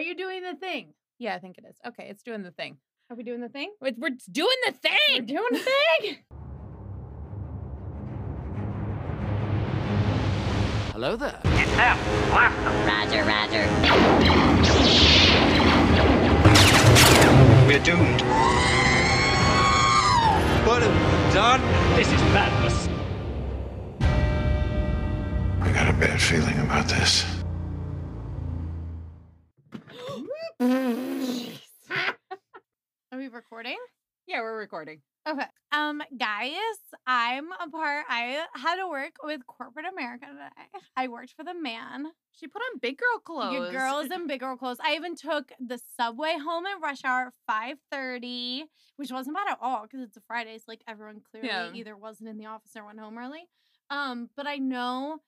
Are you doing the thing? Yeah, I think it is. Okay, it's doing the thing. Are we doing the thing? We're, we're doing the thing. We're doing the thing. Hello there. It's them. Blast them. Roger, Roger. We're doomed. What have we done? This is madness. I got a bad feeling about this. Are we recording? Yeah, we're recording. Okay. Um, guys, I'm a part. I had to work with corporate America today. I worked for the man. She put on big girl clothes. Your girls in big girl clothes. I even took the subway home at rush hour at five thirty, which wasn't bad at all because it's a Friday. So like everyone clearly Yeah. either wasn't in the office or went home early. Um, but I know.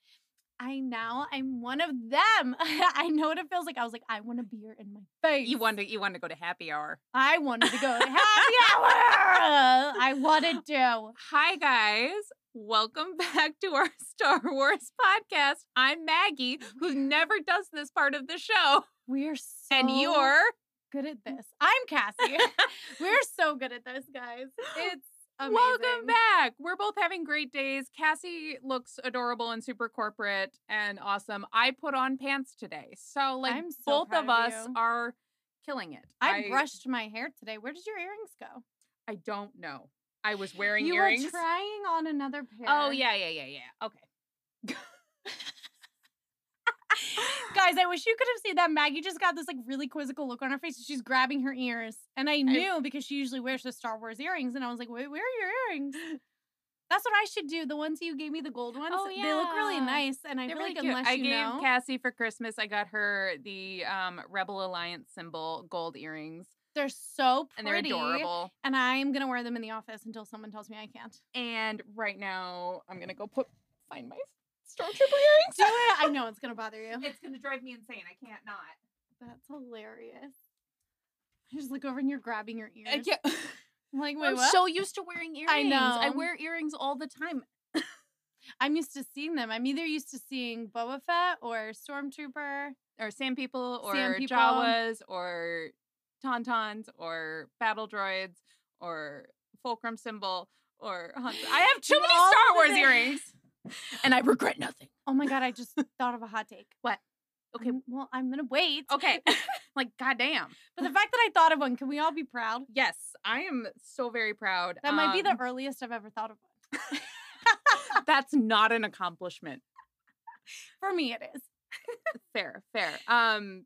I now I'm one of them. I know what it feels like. I was like, I want a beer in my face. You wanted you wanted to go to happy hour. I wanted to go to happy hour. I wanted to. Do. Hi guys. Welcome back to our Star Wars podcast. I'm Maggie, who never does this part of the show. We're so And you're good at this. I'm Cassie. We're so good at this, guys. It's amazing. Welcome back. We're both having great days. Cassie looks adorable and super corporate and awesome. I put on pants today. So like so both of of us you. are killing it. I, brushed my hair today. Where did your earrings go? I don't know. I was wearing you earrings. were trying on another oh, pair. oh yeah, yeah, yeah, yeah. Okay. Guys, I wish you could have seen that. Maggie just got this like really quizzical look on her face. She's grabbing her ears. And I knew because she usually wears the Star Wars earrings. And I was like, wait, where are your earrings? That's what I should do. The ones you gave me, the gold ones. Oh, yeah. They look really nice. And I They're feel really like cute. unless I you gave know. Cassie for Christmas. I got her the um, Rebel Alliance symbol gold earrings, they're so pretty. and they're adorable. And I'm gonna wear them in the office until someone tells me I can't. And right now, I'm gonna go put find my stormtrooper earrings. Do it. I know it's gonna bother you. It's gonna drive me insane. I can't not. That's hilarious. I just look over and you're grabbing your ears. I can't. I'm like, wait, I'm what? so used to wearing earrings. I know. I wear earrings all the time. I'm used to seeing them. I'm either used to seeing Boba Fett or Stormtrooper. Or sand people, or Sand people. Jawas, or Tauntauns, or battle droids, or Fulcrum symbol, or Hunt. I have too many Star Wars things. earrings, and I regret nothing. Oh my god, I just thought of a hot take. What? Okay. I'm- well, I'm gonna wait. Okay, like goddamn. But the fact that I thought of one, can we all be proud? Yes, I am so very proud. That might be the Um, earliest I've ever thought of one. That's not an accomplishment. For me, it is. Fair, fair. Um,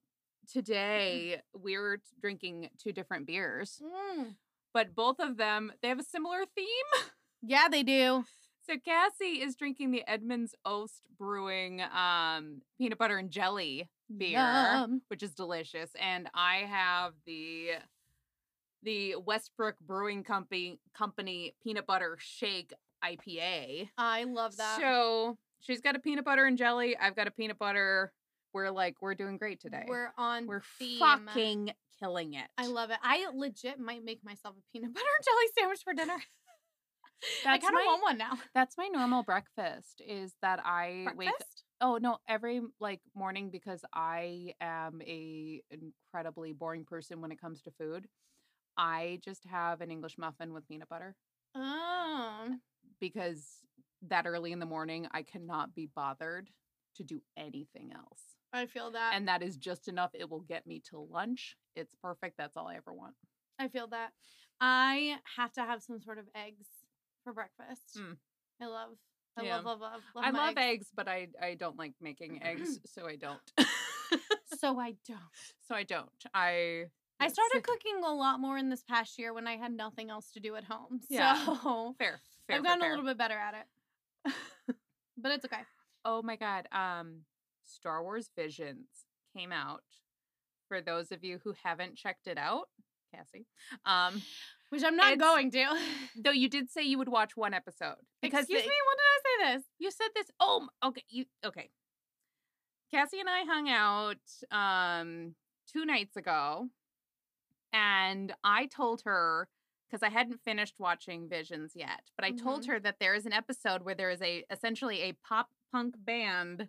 today we're drinking two different beers, Mm. but both of them they have a similar theme. Yeah, they do. So Cassie is drinking the Edmund's Oast Brewing um peanut butter and jelly beer, Yum. which is delicious, and I have the the Westbrook Brewing Company Company peanut butter shake IPA. I love that. So she's got a peanut butter and jelly. I've got a peanut butter. We're like we're doing great today. We're on We're theme. fucking killing it. I love it. I legit might make myself a peanut butter and jelly sandwich for dinner. I That's kind of my- want one now. That's my normal breakfast. Is that I wake Oh no, every like morning because I am a incredibly boring person when it comes to food. I just have an English muffin with peanut butter Oh. Eh, because that early in the morning I cannot be bothered to do anything else. I feel that. And that is just enough. It will get me to lunch. It's perfect. That's all I ever want. I feel that. I have to have some sort of eggs for breakfast. Mm. I love, I Yeah. love, love, love, love I love eggs, but I I don't like making eggs, so I don't. So I don't. so I don't. I I started cooking a lot more in this past year when I had nothing else to do at home. Yeah. So fair. fair I've fair, gotten fair. a little bit better at it. But it's okay. Oh my god. Um Star Wars Visions came out. For those of you who haven't checked it out, Cassie. Um Which I'm not It's- going to. though you did say you would watch one episode because Excuse the- me, when did I say this? you said this oh okay you okay cassie and i hung out um two nights ago and i told her because i hadn't finished watching visions yet but i told Mhm. her that there is an episode where there is a essentially a pop punk band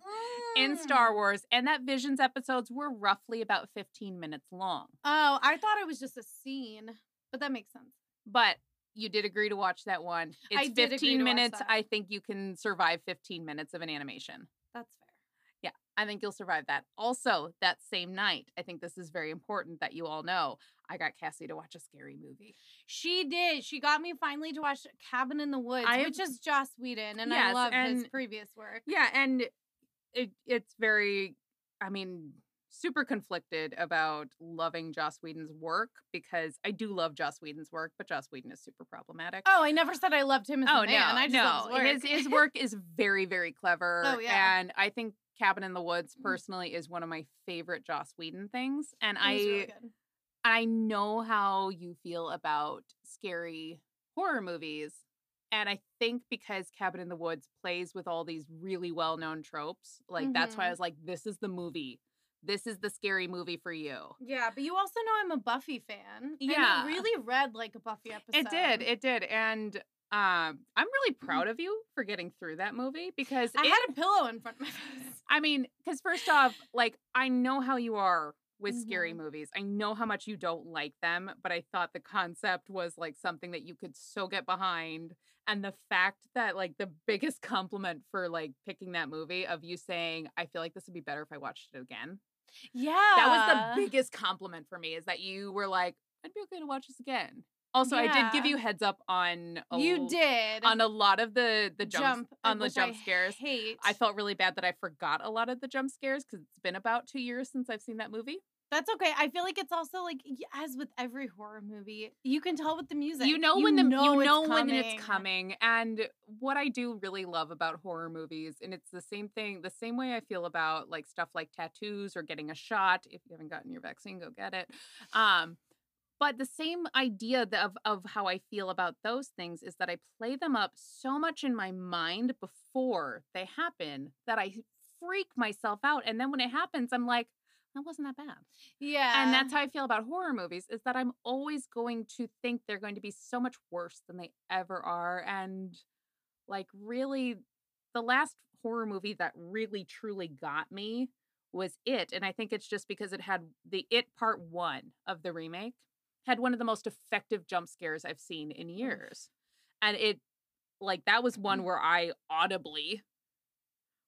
in Star Wars, and that Visions episodes were roughly about 15 minutes long. Oh, I thought it was just a scene, but that makes sense. But you did agree to watch that one. It's I did agree 15 to watch minutes. I think you can survive 15 minutes of an animation. That's fair. Yeah, I think you'll survive that. Also, that same night, I think this is very important that you all know. I got Cassie to watch a scary movie. She did. She got me finally to watch Cabin in the Woods, I which is Joss Whedon, and I Yes, love his previous work. Yeah, and it it's very, I mean, super conflicted about loving Joss Whedon's work because I do love Joss Whedon's work, but Joss Whedon is super problematic. Oh, I never said I loved him as Oh a man. no, I just no, his work. his his work is very very clever. Oh, yeah. and I think Cabin in the Woods Mhm. personally is one of my favorite Joss Whedon things, and I really. I know how you feel about scary horror movies. And I think because Cabin in the Woods plays with all these really well known tropes, like that's why I Mhm. was like, this is the movie. This is the scary movie for you. Yeah, but you also know I'm a Buffy fan. Yeah. And it really read like a Buffy episode. It did. It did. And um, I'm really proud of you for getting through that movie because I it, had a pillow in front of my face. I mean, because first off, like I know how you are with scary Mhm. movies. I know how much you don't like them, but I thought the concept was like something that you could so get behind. And the fact that like the biggest compliment for like picking that movie of you saying, I feel like this would be better if I watched it again. Yeah. That was the biggest compliment for me is that you were like, I'd be okay to watch this again. Also, I did give you heads up on a You did. on a lot of the the jumps jump uh, on the jump I scares. Hate. I felt really bad that I forgot a lot of the jump scares because it's been about two years since I've seen that movie. That's okay. I feel like it's also like as with every horror movie, you can tell with the music. You know when the you it's know when it's coming. And what I do really love about horror movies, and it's the same thing, the same way I feel about like stuff like tattoos or getting a shot. If you haven't gotten your vaccine, go get it. Um, but the same idea of of how I feel about those things is that I play them up so much in my mind before they happen that I freak myself out, and then when it happens, I'm like. That wasn't that bad. Yeah. And that's how I feel about horror movies is that I'm always going to think they're going to be so much worse than they ever are. And like, really, the last horror movie that really truly got me was It. And I think it's just because it had the It Part One of the remake had one of the most effective jump scares I've seen in years. And it, like, that was one mm-hmm. where I audibly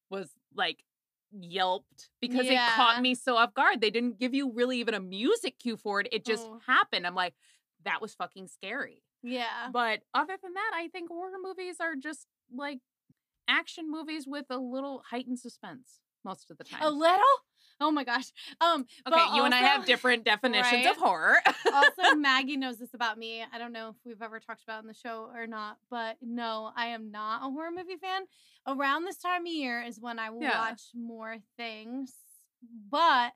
was like, yelped because it caught me so off guard. They didn't give you really even a music cue for it. It just Oh. happened. I'm like, that was fucking scary. yeah. But other than that, I think horror movies are just like action movies with a little heightened suspense most of the time. A little? Oh my gosh. Um okay, you and I have different definitions of horror. also, Maggie knows this about me. I don't know if we've ever talked about it in the show or not, but no, I am not a horror movie fan. Around this time of year is when I will Yeah. watch more things, but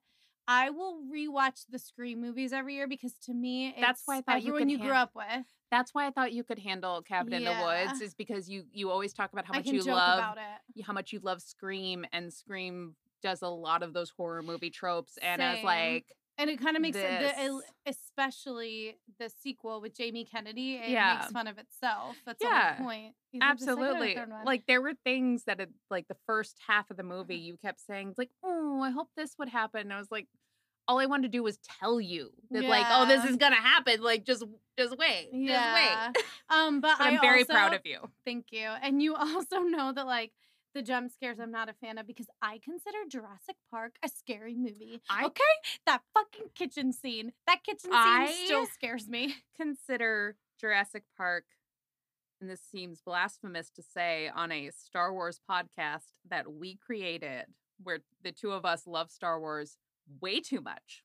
I will rewatch the Scream movies every year because to me, it's That's why I thought you everyone could you grew han- up with. That's why I thought you could handle Cabin in the Woods is because you you always talk about how much you love how much you love Scream and Scream does a lot of those horror movie tropes and I was like And it kind of makes it, the, especially the sequel with Jamie Kennedy. It Yeah. makes fun of itself. That's Yeah. the whole point. Either or the Absolutely. Like there were things that had like the first half of the movie you kept saying like, "Oh, I hope this would happen." And I was like, all I wanted to do was tell you that like, "Oh, this is going to happen." Like just just wait. yeah. Just wait. Um, but, But I I'm very proud of you. Thank you. And you also know that like the jump scares I'm not a fan of because I consider Jurassic Park a scary movie. I- okay? That fucking kitchen scene. That kitchen scene I- still scares me. Consider Jurassic Park and this seems blasphemous to say on a Star Wars podcast that we created where the two of us love Star Wars way too much.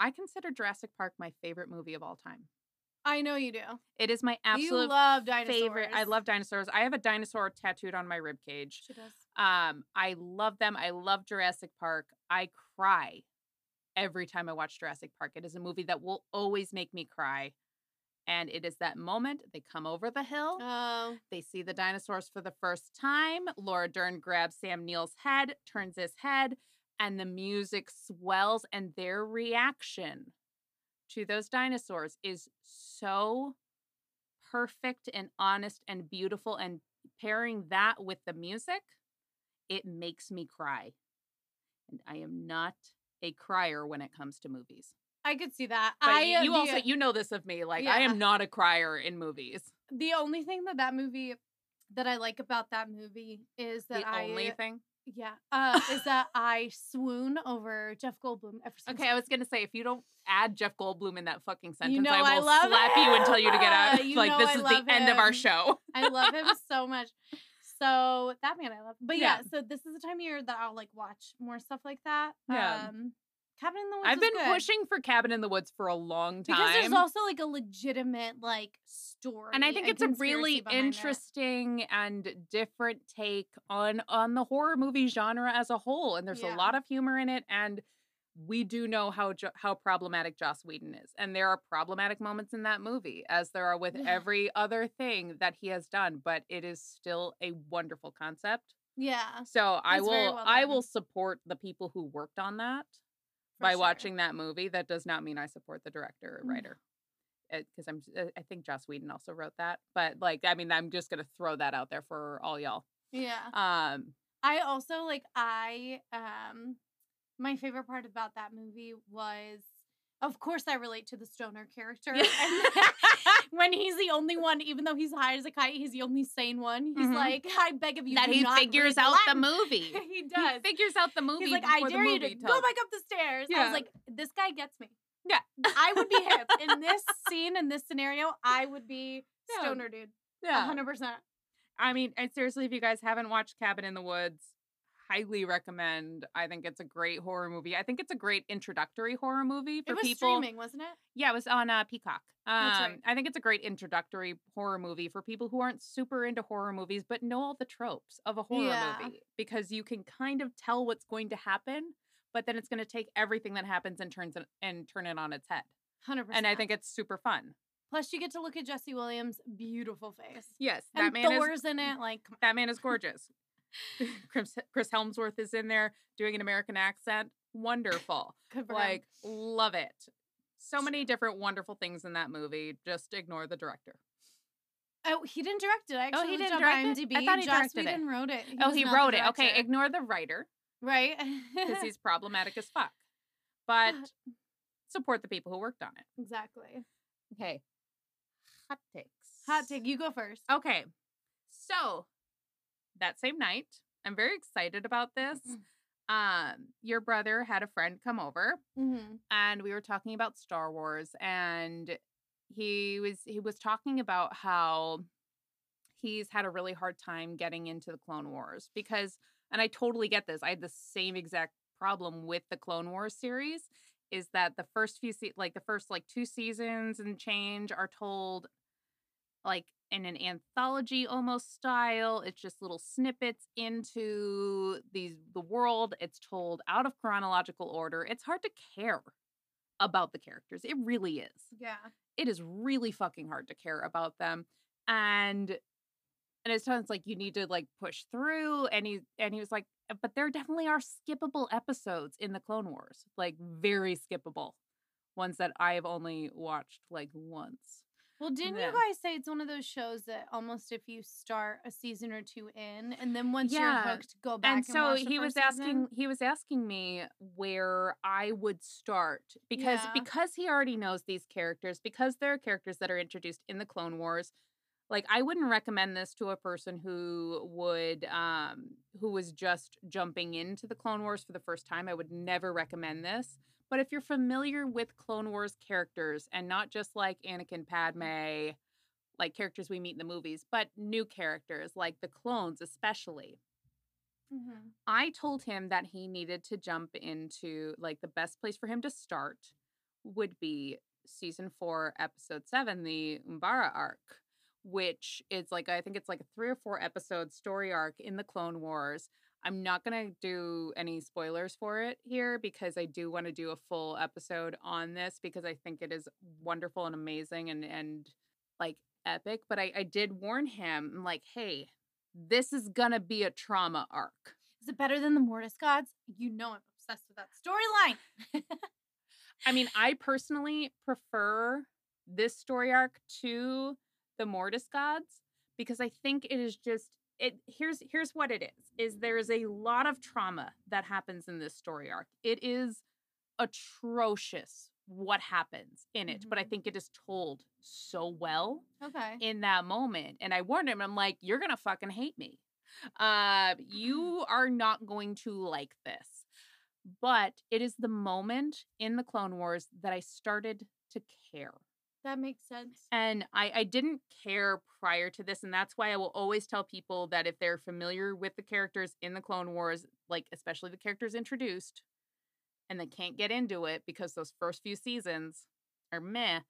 I consider Jurassic Park my favorite movie of all time. I know you do. It is my absolute you love dinosaurs. favorite. I love dinosaurs. I have a dinosaur tattooed on my rib cage. She does. Um, I love them. I love Jurassic Park. I cry every time I watch Jurassic Park. It is a movie that will always make me cry. And it is that moment they come over the hill. Oh. They see the dinosaurs for the first time. Laura Dern grabs Sam Neill's head, turns his head, and the music swells. And their reaction to those dinosaurs is so perfect and honest and beautiful. And pairing that with the music it makes me cry. And I am not a crier when it comes to movies. I could see that. But I y- you the, also you know this of me. Like I am not a crier in movies. the only thing that that movie that I like about that movie is that the I only thing. Yeah uh, is that I swoon over Jeff Goldblum every single Okay, I was gonna say if you don't add Jeff Goldblum in that fucking sentence, You know I I will love slap you and tell you to get out. him. You like this I is the love end of our show. I love him so much. So that man I love. But yeah. Yeah. so this is the time of year that I'll like watch more stuff like that. Yeah. Um Cabin in the Woods. I've been good. pushing for Cabin in the Woods for a long time. because there's also like a legitimate like story. and I think it's a really behind it. interesting and different take on on the horror movie genre as a whole. And there's Yeah. a lot of humor in it, and we do know how how problematic Joss Whedon is, and there are problematic moments in that movie, as there are with Yeah. every other thing that he has done. But it is still a wonderful concept. Yeah. So I will well I will support the people who worked on that by sure. watching that movie. That does not mean I support the director or writer. Because I'm, uh, I think Joss Whedon also wrote that, but like, I mean, I'm just gonna throw that out there for all y'all. Yeah. Um, I also like I um my favorite part about that movie was of course I relate to the stoner character. When he's the only one, even though he's high as a kite, he's the only sane one. He's Mhm. like, I beg of you, that he figures out the movie. he He does. figures out the movie. He's like, I dare you to movie go back up the stairs. I was like, this guy gets me. Yeah. I would be hip in this scene in this scenario. I would be Yeah. stoner dude. Yeah. hundred percent. I mean, and seriously, if you guys haven't watched Cabin in the Woods, highly recommend. I think it's a great horror movie. I think it's a great introductory horror movie for people. It was people. streaming, wasn't it? Yeah, it was on uh, Peacock. Um, That's right. I think it's a great introductory horror movie for people who aren't super into horror movies but know all the tropes of a horror Yeah. movie because you can kind of tell what's going to happen, but then it's going to take everything that happens and turns it and turn it on its head. Hundred percent. And I think it's super fun. Plus, you get to look at Jesse Williams' beautiful face. Yes, And that man is Thor's in it. Like, that man is gorgeous. Chris, Chris Hemsworth is in there doing an American accent. Wonderful. good for him. like love it. So many different wonderful things in that movie. Just ignore the director. oh, he didn't direct it. I Oh, he didn't direct it? I thought he Joss directed it. Whedon wrote it. oh, he wrote it. Okay, ignore the writer right? because he's problematic as fuck. But support the people who worked on it. exactly. Okay. Hot takes. Hot take. You go first. Okay. So that same night, I'm very excited about this. Um, your brother had a friend come over Mm-hmm. and we were talking about Star Wars and he was he was talking about how he's had a really hard time getting into the Clone Wars because and I totally get this. I had the same exact problem with the Clone Wars series is that the first few se- like the first like two seasons and change are told like in an anthology almost style. It's just little snippets into these the world. It's told out of chronological order. It's hard to care about the characters. It really is. Yeah. It is really fucking hard to care about them. And and it sounds like you need to like push through and he and he was like but there definitely are skippable episodes in the clone wars like very skippable ones that i've only watched like once Well, didn't Yeah. you guys say it's one of those shows that almost if you start a season or two in, and then once Yeah. you're hooked, go back and and, so the he was asking season? he was asking me where i would start because Yeah. because he already knows these characters because there are characters that are introduced in the clone wars like i wouldn't recommend this to a person who would um who was just jumping into the clone wars for the first time i would never recommend this but if you're familiar with clone wars characters and not just like anakin padme like characters we meet in the movies but new characters like the clones especially Mhm. I told him that he needed to jump into like the best place for him to start would be season four, episode seven, the Umbara arc, which is like, I think it's like a three or four episode story arc in the Clone Wars. I'm not going to do any spoilers for it here because I do want to do a full episode on this because I think it is wonderful and amazing and, and like epic. But I, I did warn him, I'm like, hey, this is going to be a trauma arc. Is it better than the Mortis Gods? You know I'm obsessed with that storyline. I mean, I personally prefer this story arc to the Mortis Gods because I think it is just it here's here's what it is is there is a lot of trauma that happens in this story arc it is atrocious what happens in it but i Mhm. think it is told so well Okay. in that moment and i warned him i'm like you're gonna fucking hate me uh you are not going to like this but it is the moment in the clone wars that i started to care That makes sense. and I, I didn't care prior to this, and that's why I will always tell people that if they're familiar with the characters in the Clone Wars, like especially the characters introduced, and they can't get into it because those first few seasons are meh,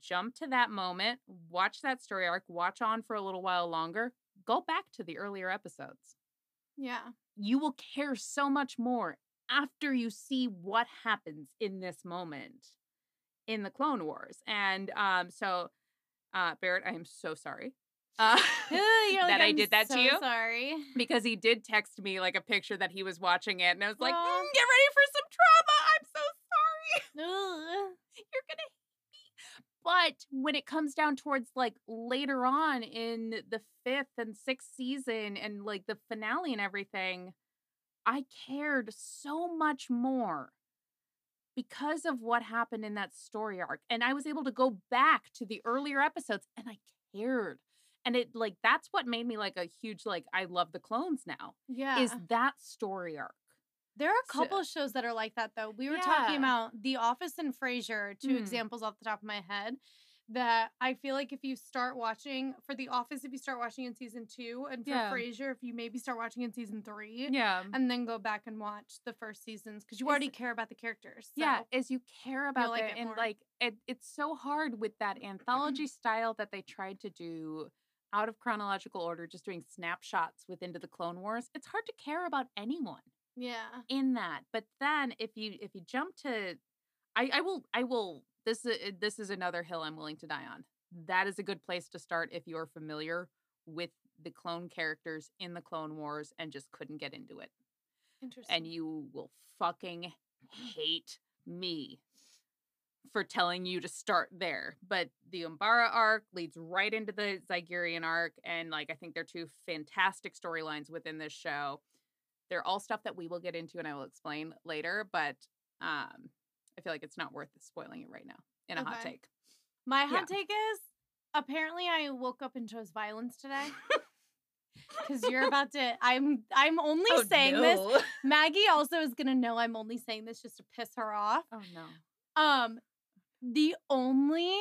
jump to that moment, watch that story arc, watch on for a little while longer, go back to the earlier episodes. Yeah. You will care so much more after you see what happens in this moment in the Clone Wars. And um, so, uh, Barrett, I am so sorry. Uh, You're like, that I did that to you Sorry. because he did text me like a picture that he was watching it, and I was like. "Mm, "Get ready for some trauma." I'm so sorry. You're gonna hate me. But when it comes down towards like later on in the fifth and sixth season and like the finale and everything, I cared so much more because of what happened in that story arc. And I was able to go back to the earlier episodes and I cared. And it like that's what made me like a huge like I love the clones now. Yeah. Is that story arc. There are a So- couple of shows that are like that though. We were talking about The Office and Frasier, two Mm. examples off the top of my head. That I feel like if you start watching for The Office, if you start watching in season two, and for Yeah. Frasier, if you maybe start watching in season three, Yeah. and then go back and watch the first seasons because you already care about the characters. Yeah, as you care about like it, and more. like it, it's so hard with that anthology style that they tried to do out of chronological order, just doing snapshots with Into the Clone Wars. It's hard to care about anyone yeah. in that. But then if you if you jump to, I I will I will this is this is another hill I'm willing to die on. That is a good place to start if you're familiar with the clone characters in the Clone Wars and just couldn't get into it Interesting. and you will fucking hate me for telling you to start there. But the Umbara arc leads right into the Zygerrian arc, and like I think they're two fantastic storylines within this show. They're all stuff that we will get into and I will explain later, but um I feel like it's not worth spoiling it right now in a hot take. My hot take is apparently I woke up and chose violence today. Because you're about to I'm I'm only Oh, saying this. Maggie also is gonna know I'm only saying this just to piss her off. Oh no. Um the only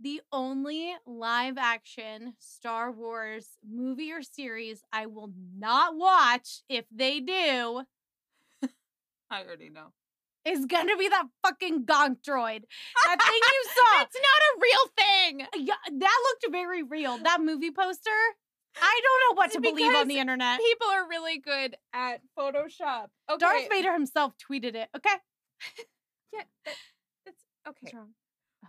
the only live action Star Wars movie or series I will not watch if they do I already know. Is gonna be that fucking gonk droid. That thing you saw. It's not a real thing. Yeah, that looked very real. That movie poster. I don't know what to believe on the internet. People are really good at Photoshop. Okay. Darth Vader himself tweeted it. Okay. Yeah, that- it's okay. Wrong?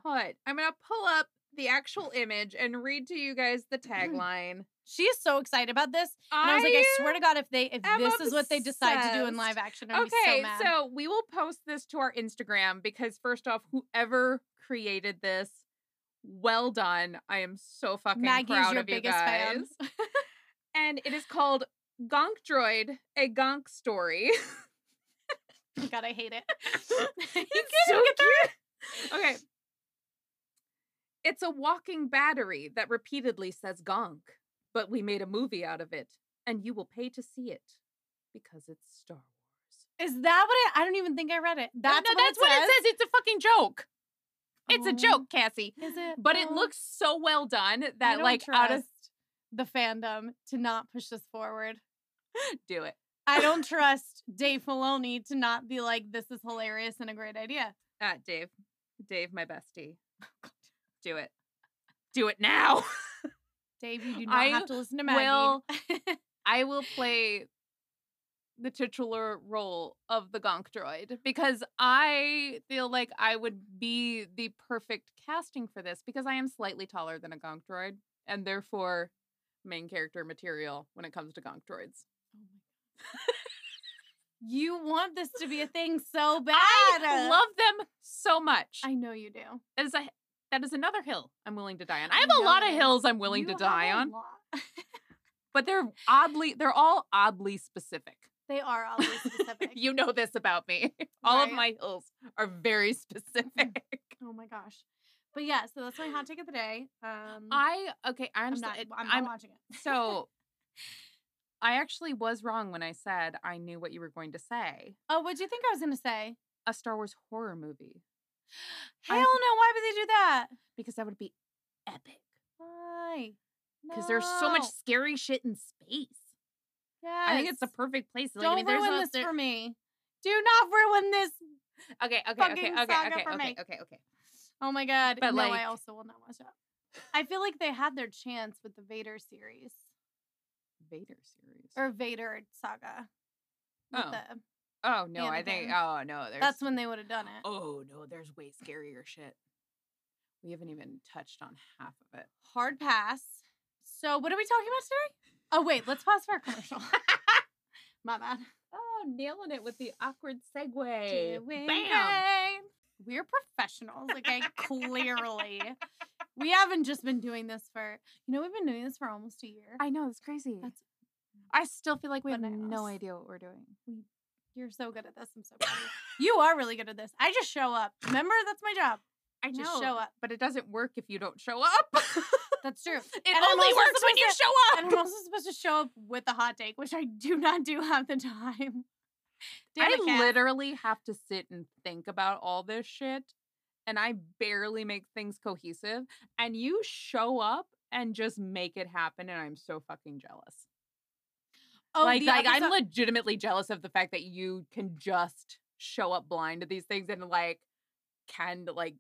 But I'm gonna pull up the actual image and read to you guys the mm-hmm. tagline. She is so excited about this. And I was like, I swear to God, if they if this is what they decide to do in live action, I'm Okay, so mad. so we will post this to our Instagram because first off, whoever created this, well done. I am so fucking Maggie is proud your of you biggest fan. guys. and it is called Gonk Droid, a Gonk story. God, I hate it. You It's so through. Okay. It's a walking battery that repeatedly says gonk, but we made a movie out of it, and you will pay to see it because it's Star Wars. Is that what it? I don't even think I read it. That's no, what, that's it, what says? it says. It's a fucking joke. It's a Oh, joke, Cassie. Is it? But it Oh, looks so well done that, like, out of trust the fandom to not push this forward. do it. I don't trust Dave Filoni to not be like, this is hilarious and a great idea. Ah, Dave, Dave, my bestie, do it. Do it now. Dave, you do not I have to listen to Maggie. will- I will play the titular role of the Gonk droid because I feel like I would be the perfect casting for this because I am slightly taller than a Gonk droid and therefore main character material when it comes to Gonk droids. Oh you want this to be a thing so bad. I love them so much. I know you do. that is a that is another hill I'm willing to die on. I have a lot of hills I'm willing to die on. but they're oddly they're all oddly specific. They are oddly specific. you know this about me. All of my hills are very specific. oh my gosh. But yeah, so that's my hot take of the day. Um, I okay, I I'm not. I'm not watching it. so I actually was wrong when I said I knew what you were going to say. oh, what do you think I was gonna say? A Star Wars horror movie. Hell I- no! Why would they do that? Because that would be epic. Why? Because there's so much scary shit in space. Yes. I think it's the perfect place. Like, Don't I mean, ruin this there- for me. Do not ruin this. Okay, okay, okay, okay, okay, okay, me. okay, okay. Oh my god! But, no, I also will not watch that. I feel like they had their chance with the Vader series Vader series. or Vader saga. Oh. the- oh no, I think. Oh no, there's. that's when they would have done it. Oh no, there's way scarier shit. We haven't even touched on half of it. Hard pass. So what are we talking about today? Oh wait, let's pause for a commercial. My bad. Oh, nailing it with the awkward segue. Doing Bam. We're professionals, okay? Clearly. We haven't just been doing this for, you know, we've been doing this for almost a year. I know it's crazy. That's I still feel like we have no idea what we're doing. You're so good at this. I'm so proud of you. You are really good at this. I just show up. Remember, that's my job. I Just know, show up. but it doesn't work if you don't show up. That's true. it And only works when you to- show up. And I'm also supposed to show up with a hot take, which I do not do half the time. Damn I literally have to sit and think about all this shit, and I barely make things cohesive. And you show up and just make it happen, and I'm so fucking jealous. Oh, like, like I'm legitimately jealous of the fact that you can just show up blind to these things and like can like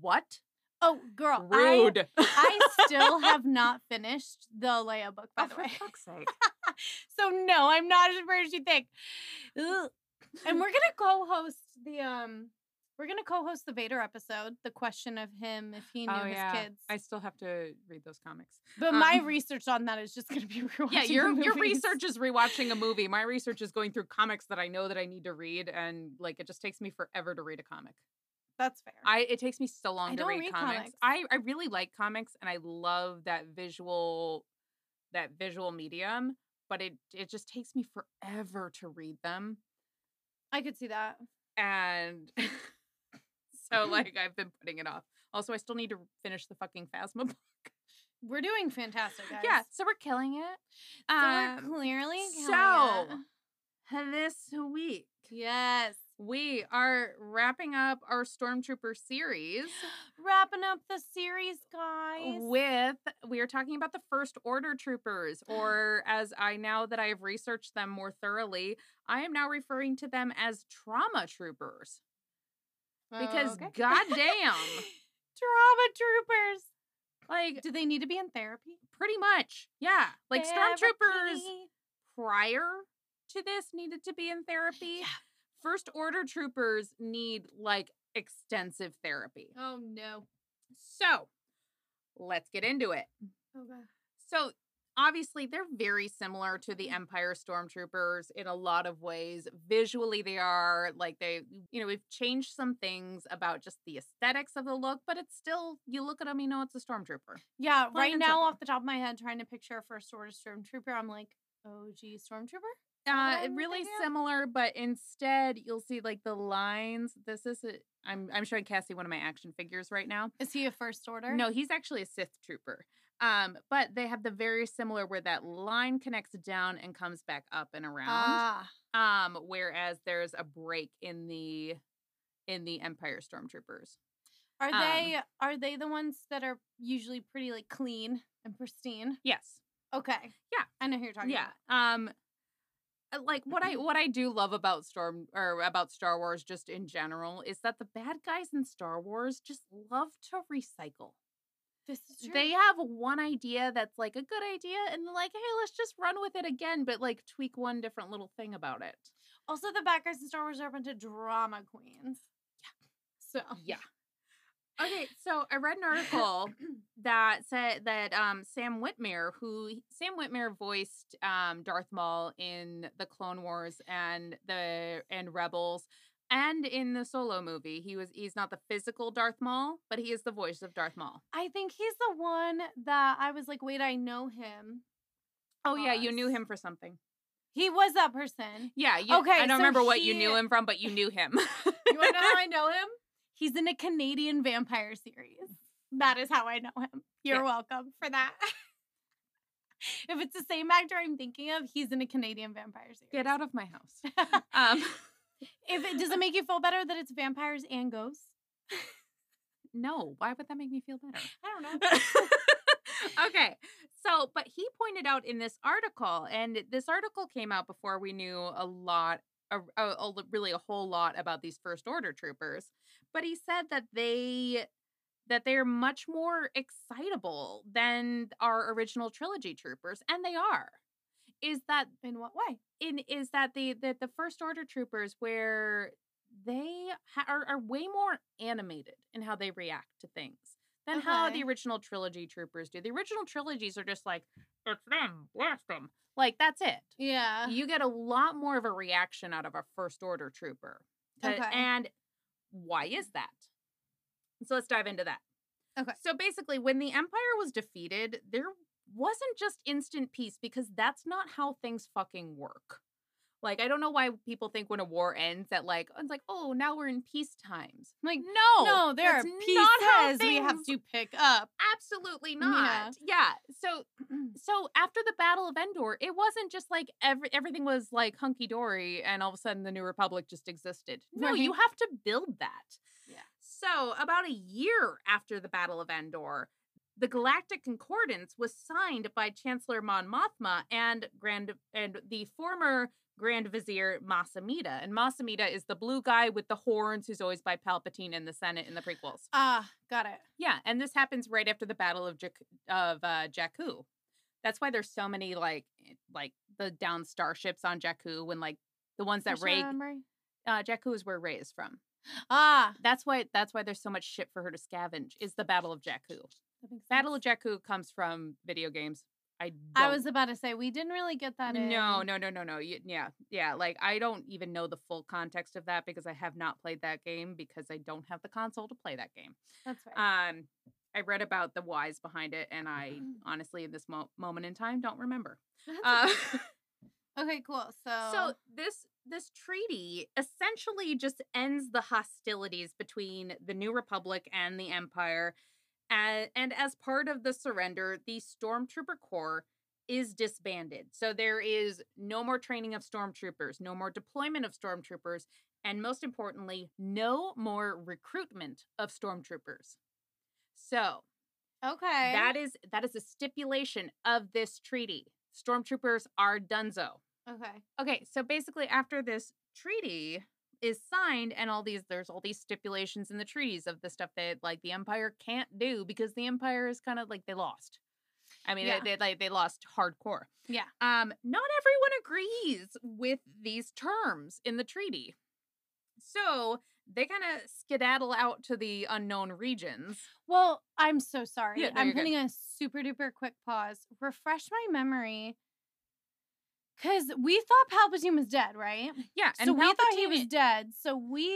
what Oh, girl. Rude. I still have not finished the Leia book, by oh, the for way. fuck's sake. so no, I'm not as brave as you think. Ugh. And we're gonna co-host the um we're gonna co-host the Vader episode, the question of him if he knew oh his yeah, kids. I still have to read those comics. but my um, research on that is just gonna be rewatching. Yeah, your your research is rewatching a movie. My research is going through comics that I know that I need to read, and like it just takes me forever to read a comic. That's fair. I it takes me so long to don't read, read comics. comics. I I really like comics, and I love that visual that visual medium, but it it just takes me forever to read them, I could see that. and so like I've been putting it off. Also, I still need to finish the fucking Phasma book. We're doing fantastic, guys. Yeah, so we're killing it. So Um, we're clearly killing so it. this week yes. we are wrapping up our Stormtrooper series Wrapping up the series, guys. with we are talking about the First Order Troopers, or as I now that I have researched them more thoroughly, I am now referring to them as Trauma Troopers Oh, because Okay. goddamn, Trauma troopers. like Do they need to be in therapy? pretty much, yeah, like Stormtroopers Therapy. prior to this needed to be in therapy. Yeah. First Order Troopers need like extensive therapy. Oh no. So let's get into it. Oh, okay. So obviously they're very similar to the Empire Stormtroopers in a lot of ways. Visually, they are like they, you know, we've changed some things about just the aesthetics of the look, but it's still you look at them, you know, it's a stormtrooper. Yeah, Plain right now simple. off the top of my head, trying to picture a first order stormtrooper, I'm like, OG stormtrooper. that Uh, really similar, but instead you'll see like the lines. This is a, I'm I'm showing Cassie one of my action figures right now. Is he a first order? No, he's actually a Sith trooper. Um, but they have the very similar where that line connects down and comes back up and around. Ah, Um, whereas there's a break in the in the Empire Stormtroopers. are um, they are they the ones that are usually pretty like clean and pristine? Yes. Okay. Yeah. I know who you're talking Yeah. about. Um uh, like what I what I do love about Storm or about Star Wars just in general is that the bad guys in Star Wars just love to recycle. This is true. They have one idea that's like a good idea and they're like, hey, let's just run with it again, but like tweak one different little thing about it. also the bad guys in Star Wars are a bunch of drama queens. Yeah. So Yeah. Okay, so I read an article that said that um, Sam Witwer, who Sam Witwer voiced um, Darth Maul in the Clone Wars and the and Rebels, and in the Solo movie, he was he's not the physical Darth Maul, but he is the voice of Darth Maul. I think he's the one that I was like, wait, I know him. Oh yeah, you knew him for something. He was that person. Yeah. You, Okay, I don't so remember what you knew him from, but you knew him. You want to know how I know him? He's in a Canadian vampire series. That is how I know him. You're Yeah. welcome for that. if it's the same actor I'm thinking of, he's in a Canadian vampire series. Get out of my house. Um, if it does it make you feel better that it's vampires and ghosts? no. Why would that make me feel better? I don't know. okay. So, but he pointed out in this article, and this article came out before we knew a lot, a, a, a really a whole lot about these first order troopers. But he said that they that they're much more excitable than our original trilogy troopers, and they are. Is that In what way? in is that the the, the first order troopers where they ha- are, are way more animated in how they react to things than how the original trilogy troopers do. The original trilogies are just like it's them, blast them. Like that's it. Yeah. You get a lot more of a reaction out of a first order trooper. Okay. And why is that? So let's dive into that. Okay. So basically, when the Empire was defeated, there wasn't just instant peace because that's not how things fucking work. Like, I don't know why people think when a war ends that, like, it's like, oh, now we're in peace times. Like, No, no, there are pieces we have to pick up. Absolutely not. Yeah. So, so after the Battle of Endor, it wasn't just like every everything was like hunky dory, and all of a sudden the New Republic just existed. No, you have to build that. Yeah. So, about a year after the Battle of Endor, the Galactic Concordance was signed by Chancellor Mon Mothma and Grand and the former Grand Vizier Mas Amedda. And Mas Amedda is the blue guy with the horns who's always by Palpatine in the Senate in the prequels. Ah, got it. Yeah, and this happens right after the Battle of Jak- of uh, Jakku. That's why there's so many like eh, like the down starships on Jakku when like the ones that Rey uh, Jakku is where Rey is from. Ah, That's why that's why there's so much shit for her to scavenge. Is the Battle of Jakku. Battle of. Jakku comes from video games. I I was about to say we didn't really get that in. no, no, no, no, no. Yeah, yeah. Like I don't even know the full context of that because I have not played that game because I don't have the console to play that game. That's right. Um, I read about the whys behind it, and I honestly, in this mo- moment in time, don't remember. Uh, okay. okay, cool. So, so this this treaty essentially just ends the hostilities between the New Republic and the Empire, and, and as part of the surrender, the Stormtrooper Corps is disbanded. So there is no more training of stormtroopers, no more deployment of stormtroopers, and most importantly, no more recruitment of stormtroopers. So okay. that is that is a stipulation of this treaty. Stormtroopers are dunzo. okay. Okay, so basically after this treaty is signed and all these there's all these stipulations in the treaties of the stuff that like the empire can't do because the empire is kind of like they lost. I mean, Yeah. they, they like they lost hardcore. Yeah. Um not everyone agrees with these terms in the treaty. So, they kind of skedaddle out to the unknown regions. Well, I'm so sorry. Yeah, no, I'm you're good. putting a super duper quick pause. Refresh my memory. Cause we thought Palpatine was dead, right? Yeah, and so we thought he was dead. So we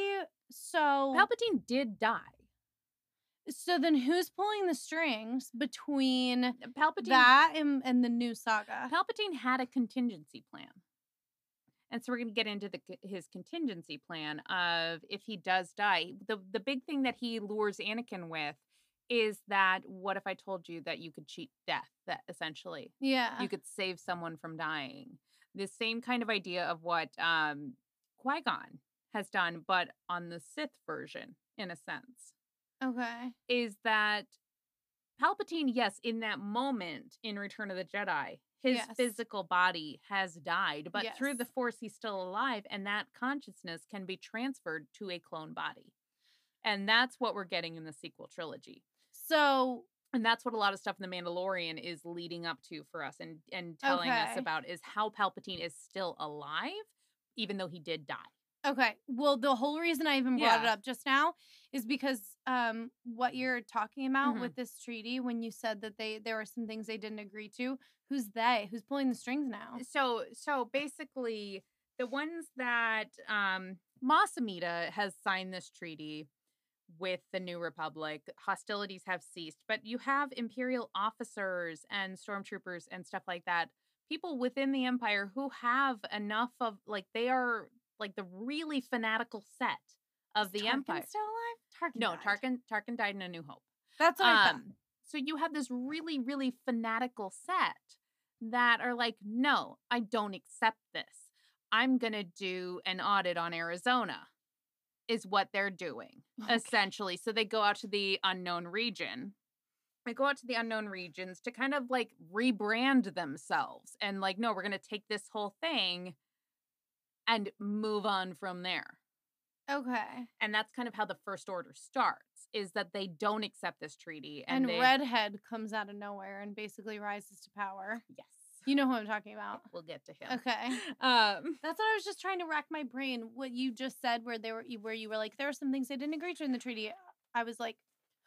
so Palpatine did die. so then who's pulling the strings between uh, Palpatine that and, and the new saga? Palpatine had a contingency plan. And so we're going to get into the his contingency plan of if he does die. The the big thing that he lures Anakin with is that what if I told you that you could cheat death that essentially yeah. you could save someone from dying. The same kind of idea of what um Qui-Gon has done but on the Sith version in a sense okay. is that Palpatine, yes, in that moment in Return of the Jedi, his Yes. physical body has died, but through the Force, he's still alive, and that consciousness can be transferred to a clone body. And that's what we're getting in the sequel trilogy. So And that's what a lot of stuff in The Mandalorian is leading up to for us and, and telling us about is how Palpatine is still alive, even though he did die. Okay. Well, the whole reason I even brought it up just now is because um what you're talking about Mhm. with this treaty when you said that they there were some things they didn't agree to. Who's they? Who's pulling the strings now? So so basically the ones that um Mas Amedda has signed this treaty with the New Republic, hostilities have ceased, but you have imperial officers and stormtroopers and stuff like that people within the empire who have enough of like they are like the really fanatical set of the Tarkin empire. still alive? Tarkin No, died. Tarkin Tarkin died in A New Hope. That's what I thought. Um, so you have this really, really fanatical set that are like, no, I don't accept this. I'm gonna do an audit on Arizona, is what they're doing Okay. essentially. So they go out to the unknown region. They go out to the unknown regions to kind of like rebrand themselves and like, no, we're gonna take this whole thing and move on from there Okay. and that's kind of how the first order starts is that they don't accept this treaty And, and, they, Redhead comes out of nowhere and basically rises to power. yes You know who I'm talking about. we'll get to him Okay. um That's what I was just trying to rack my brain. What you just said, where they were, where you were like, there are some things they didn't agree to in the treaty. I was like,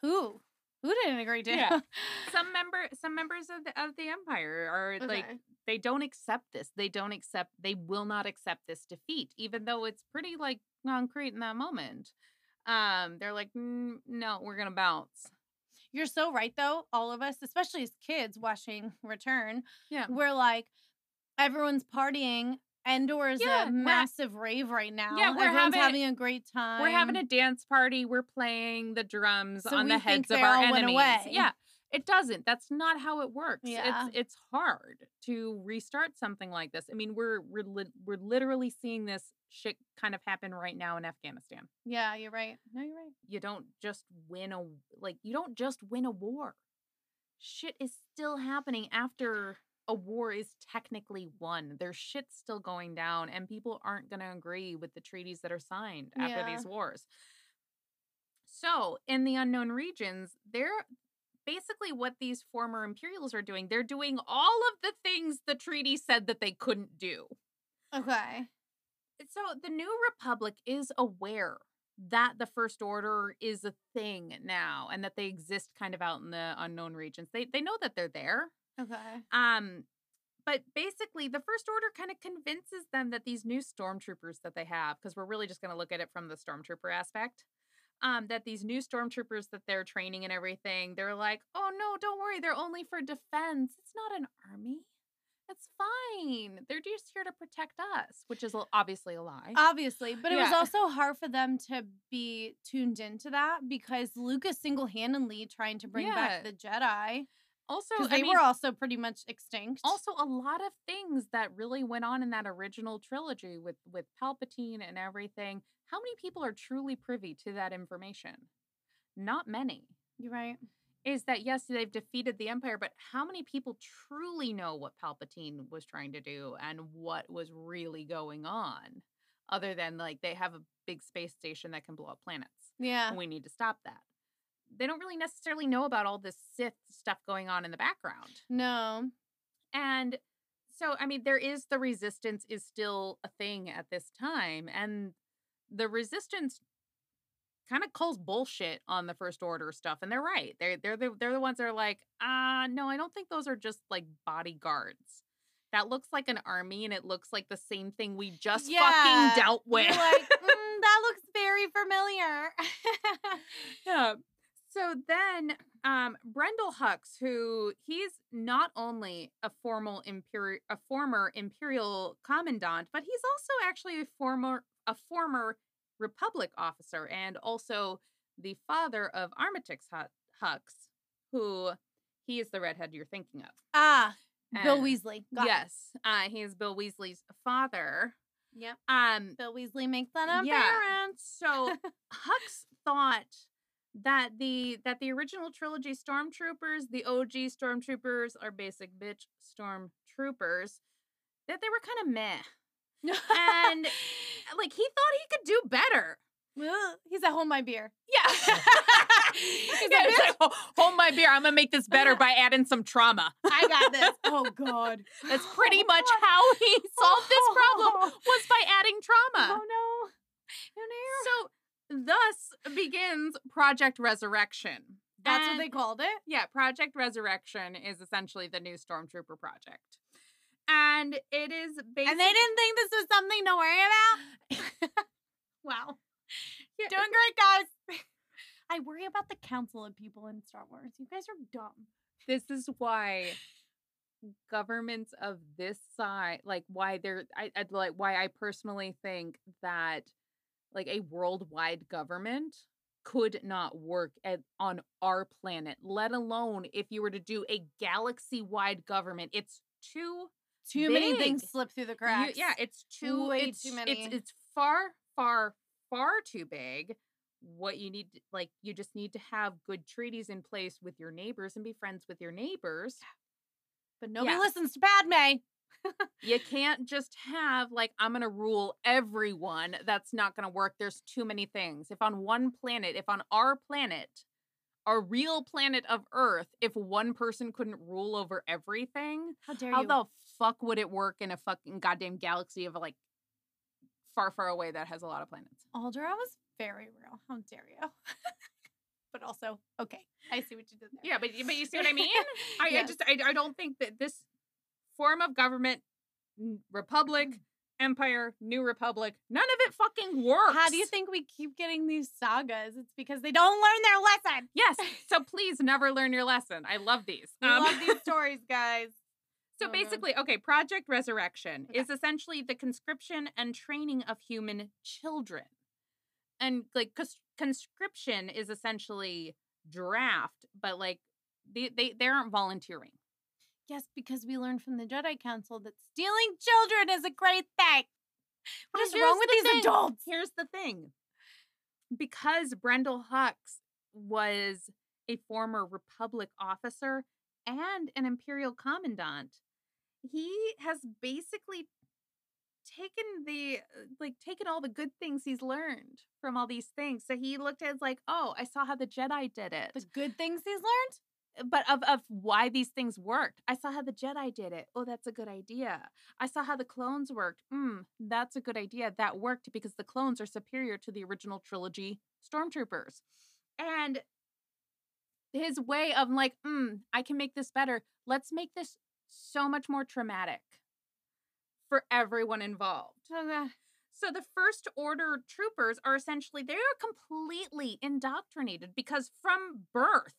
who? Who didn't agree to? Yeah. some member some members of the of the empire are like they don't accept this they don't accept they will not accept this defeat even though it's pretty like concrete in that moment um they're like "Mm, no we're gonna bounce You're so right, though. All of us, especially as kids watching Return, yeah we're like, everyone's partying. Endor is Yeah, a massive rave right now. Yeah, we're Everyone's having- having a great time. We're having a dance party. We're playing the drums So on the heads of our enemies. Yeah, it doesn't. That's not how it works. Yeah. It's it's hard to restart something like this. I mean, we're we're li- we're literally seeing this shit kind of happen right now in Afghanistan. Yeah, you're right. No, you're right. You don't just win a like you don't just win a war. Shit is still happening after a war is technically won. There's shit still going down and people aren't going to agree with the treaties that are signed after Yeah. these wars. So, in the unknown regions, they're basically what these former imperials are doing. They're doing all of the things the treaty said that they couldn't do. Okay. So the new republic is aware that the first order is a thing now and that they exist kind of out in the unknown regions. They they know that they're there. Okay. Um but basically the first order kind of convinces them that these new stormtroopers that they have because we're really just going to look at it from the stormtrooper aspect. Um, that these new stormtroopers that they're training and everything, they're like, oh no, don't worry, they're only for defense. It's not an army. It's fine. They're just here to protect us, which is obviously a lie. Obviously, but it was also hard for them to be tuned into that because Lucas single handedly trying to bring back the Jedi also, because I they mean, were also pretty much extinct. also a lot of things that really went on in that original trilogy with with Palpatine and everything. How many people are truly privy to that information? Not many. you're right. Is that yes, they've defeated the Empire, but how many people truly know what Palpatine was trying to do and what was really going on? Other than like they have a big space station that can blow up planets. Yeah. we need to stop that. They don't really necessarily know about all this Sith stuff going on in the background. No. And so, I mean, there is the resistance is still a thing at this time. And the resistance kind of calls bullshit on the first order stuff. And they're right. They're they're the they're the ones that are like, uh, no, I don't think those are just like bodyguards. That looks like an army and it looks like the same thing we just Yeah, fucking dealt You're with. like, "Mm, that looks very familiar. Yeah. So then um Brendol Hux, who he's not only a formal imperial a former imperial commandant, but he's also actually a former a former republic officer and also the father of Armitage Hu- Hux, who he is the redhead you're thinking of. ah, Bill Weasley. Got yes. Uh he is Bill Weasley's father. Yep. Um Bill Weasley makes that Yeah. appearance. so Hux thought that the that the original trilogy stormtroopers, the OG stormtroopers are basic bitch stormtroopers, that they were kind of meh. And uh, like he thought he could do better. Ugh, He's at home my beer. Yeah. He's Yeah, like, like, "Oh, hold my beer. I'm gonna make this better by adding some trauma. I got this. Oh God. That's pretty oh, much how he solved this problem was by adding trauma. Oh no. Oh no. So thus begins Project Resurrection. That's what they called it. Yeah, Project Resurrection is essentially the new Stormtrooper project. And it is basically And they didn't think this was something to worry about. wow. Yeah, Doing great, guys. I worry about the council of people in Star Wars. You guys are dumb. this is why governments of this size, like why they're, I, I'd like why I personally think that like a worldwide government could not work at, on our planet, let alone if you were to do a galaxy wide government. It's too Too many things slip through the you- cracks. yeah, it's too Way it's, too many. It's it's far, far, far too big. What you need, like, you just need to have good treaties in place with your neighbors and be friends with your neighbors. but nobody yeah. listens to Padme. You can't just have like I'm gonna rule everyone. That's not gonna work. There's too many things. If on one planet, if on our planet, our real planet of Earth, if one person couldn't rule over everything, How dare how you? the fuck would it work in a fucking goddamn galaxy of like far, far away that has a lot of planets? Alderaan was very real. How dare you? but also, okay, I see what you did there. Yeah, but but you see what I mean? I, I just I, I don't think that this form of government, republic, empire, new republic, none of it fucking works. How do you think we keep getting these sagas? It's because they don't learn their lesson. Yes. So please never learn your lesson. I love these. We Um, love these stories, guys. So Oh, basically, okay, Project Resurrection Okay. is essentially the conscription and training of human children. And like cons- conscription is essentially draft, but like they, they they aren't volunteering. Yes, because we learned from the Jedi Council that stealing children is a great thing. What is wrong with the these thing. adults? Here's the thing. Because Brendol Hux was a former Republic officer and an Imperial commandant, he has basically taken the uh, like taken all the good things he's learned from all these things. So he looked at it like, oh, I saw how the Jedi did it. The good things he's learned? But of of why these things worked. I saw how the Jedi did it. Oh, that's a good idea. I saw how the clones worked. Hmm, that's a good idea. That worked because the clones are superior to the original trilogy stormtroopers. And his way of like, hmm, I can make this better. Let's make this so much more traumatic for everyone involved. So the first order troopers are essentially they are completely indoctrinated because from birth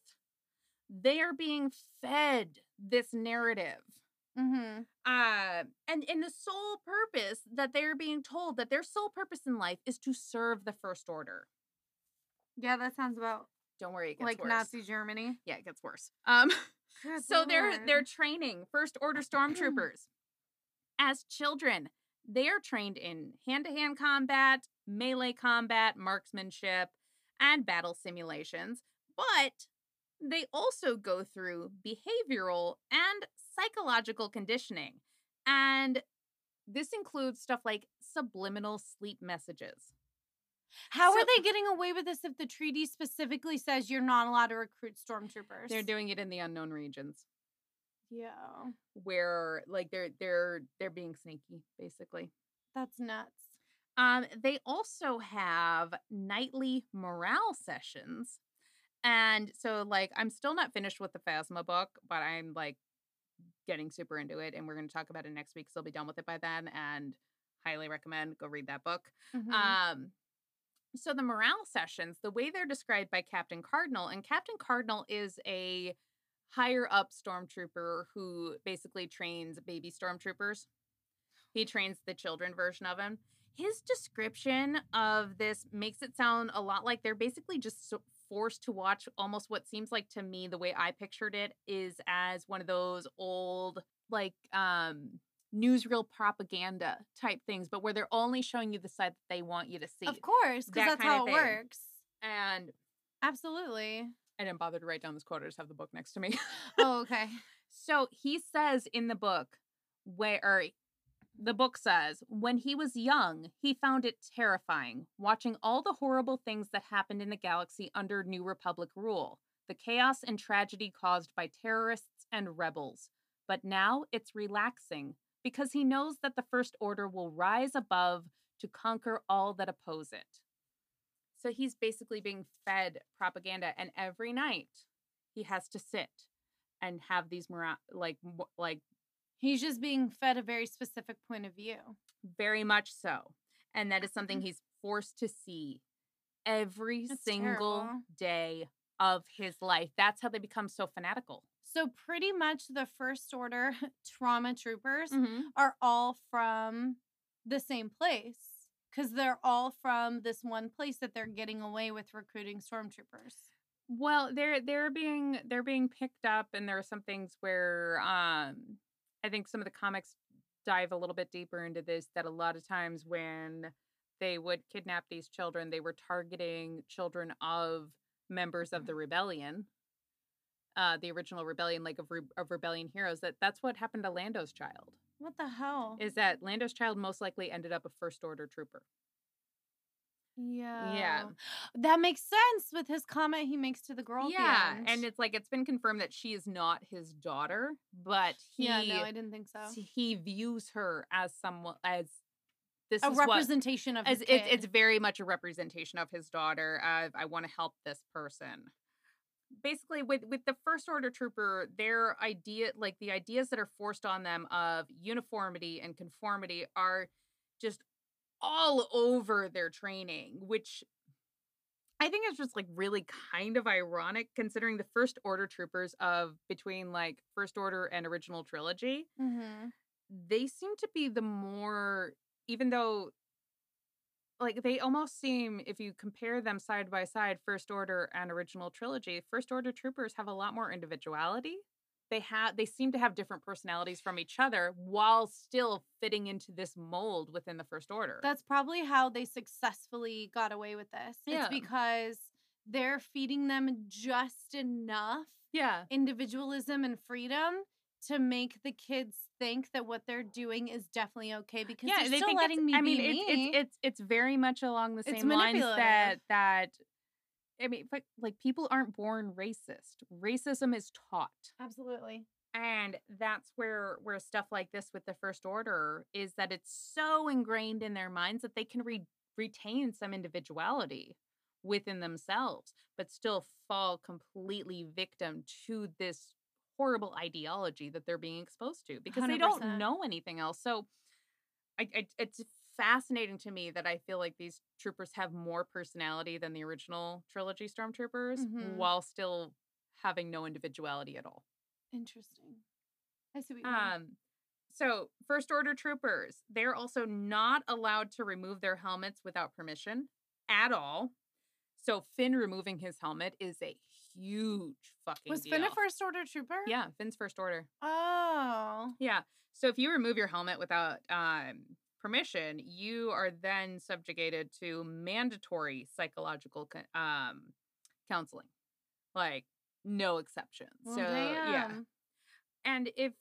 they are being fed this narrative. Mm-hmm. Uh, and in the sole purpose that they're being told that their sole purpose in life is to serve the first order. Yeah, that sounds about Don't worry, it gets like worse. Nazi Germany. Yeah, it gets worse. Um, Good so they're they're training first order stormtroopers as children. They are trained in hand-to-hand combat, melee combat, marksmanship, and battle simulations, but they also go through behavioral and psychological conditioning. And this includes stuff like subliminal sleep messages. How so- are they getting away with this if the treaty specifically says you're not allowed to recruit stormtroopers? They're doing it in the unknown regions. Yeah, where like they're they're they're being sneaky basically that's nuts. um they also have nightly morale sessions and so like i'm still not finished with the phasma book but i'm like getting super into it and we're going to talk about it next week so i'll be done with it by then and highly recommend go read that book Mhm. um, so the morale sessions, the way they're described by Captain Cardinal, and Captain Cardinal is a higher up stormtrooper who basically trains baby stormtroopers. He trains the children version of him. His description of this makes it sound a lot like they're basically just forced to watch almost what seems like to me the way I pictured it is as one of those old like um newsreel propaganda type things, but where they're only showing you the side that they want you to see. of course, because that that's how it thing. works. And Absolutely. I didn't bother to write down this quote. I just have the book next to me. Oh, okay. so he says in the book where the book says when he was young, he found it terrifying watching all the horrible things that happened in the galaxy under New Republic rule, the chaos and tragedy caused by terrorists and rebels. But now it's relaxing because he knows that the First Order will rise above to conquer all that oppose it. So he's basically being fed propaganda, and every night he has to sit and have these mora- like like He's just being fed a very specific point of view. very much so, and that is something he's forced to see every That's single terrible. day of his life. That's how they become so fanatical. So pretty much the first order trauma troopers Mm-hmm. are all from the same place because they're all from this one place that they're getting away with recruiting stormtroopers. Well, they're they're being they're being picked up, and there are some things where um, I think some of the comics dive a little bit deeper into this. That a lot of times when they would kidnap these children, they were targeting children of members of the rebellion, uh, the original rebellion, like of re- of rebellion heroes. That that's what happened to Lando's child. What the hell? Is that Lando's child most likely ended up a first order trooper? Yeah. Yeah. That makes sense with his comment he makes to the girl. at the yeah, and it's like it's been confirmed that she is not his daughter, but he yeah, no, I didn't think so. he views her as someone as this A is what representation of as his it's it's very much a representation of his daughter. Uh, I want to help this person. Basically, with with the first order trooper, their idea, like the ideas that are forced on them of uniformity and conformity, are just all over their training, which I think is just like really kind of ironic considering the first order troopers of between like first order and original trilogy Mhm. they seem to be the more even though like they almost seem if you compare them side by side first order and original trilogy first order troopers have a lot more individuality they have they seem to have different personalities from each other while still fitting into this mold within the first order That's probably how they successfully got away with this. Yeah. It's because they're feeding them just enough yeah individualism and freedom to make the kids think that what they're doing is definitely okay because yeah they're they still letting me i mean it's, me. it's it's it's very much along the same lines that that i mean but like people aren't born racist. Racism is taught. Absolutely. and that's where where stuff like this with the first order is that it's so ingrained in their minds that they can re- retain some individuality within themselves but still fall completely victim to this horrible ideology that they're being exposed to because they don't know anything else. So I, I it's fascinating to me that I feel like these troopers have more personality than the original trilogy stormtroopers Mhm. while still having no individuality at all. Interesting. I see what you mean. Um, so first order troopers, they're also not allowed to remove their helmets without permission at all. So Finn removing his helmet is a huge fucking Was deal. Finn a first order trooper? Yeah, Finn's first order. Oh. Yeah. So if you remove your helmet without um, permission, you are then subjugated to mandatory psychological um, counseling, like no exceptions. Well, so yeah, and if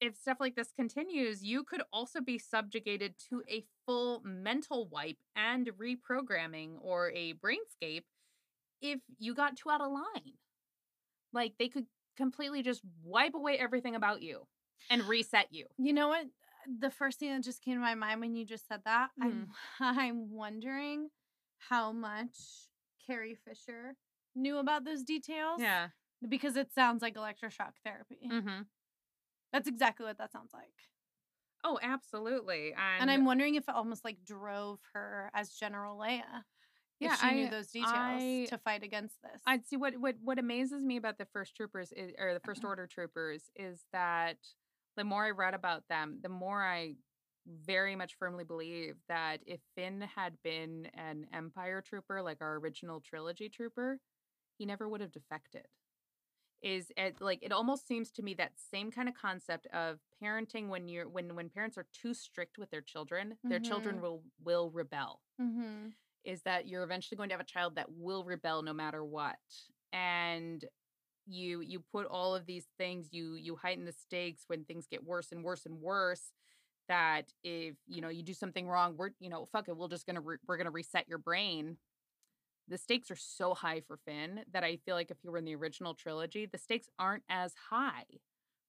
if stuff like this continues, you could also be subjugated to a full mental wipe and reprogramming or a brainscape if you got too out of line. Like they could completely just wipe away everything about you and reset you. You know what? The first thing that just came to my mind when you just said that, I'm hmm. I'm wondering how much Carrie Fisher knew about those details. Yeah. Because it sounds like electroshock therapy. Mm-hmm. That's exactly what that sounds like. Oh, absolutely. And, And I'm wondering if it almost like drove her as General Leia. Yeah, if she knew those details I- to fight against this. I'd see what what what amazes me about the first troopers is, or the uh-huh. first order troopers is that the more I read about them, the more I very much firmly believe that if Finn had been an Empire trooper like our original trilogy trooper, he never would have defected. Is it like it almost seems to me that same kind of concept of parenting when you're when when parents are too strict with their children, their children Mhm. will will rebel mm-hmm. is that you're eventually going to have a child that will rebel no matter what and you you put all of these things you you heighten the stakes when things get worse and worse and worse that if you know you do something wrong we're you know fuck it we're just gonna re- we're gonna reset your brain the stakes are so high for finn that i feel like if you were in the original trilogy the stakes aren't as high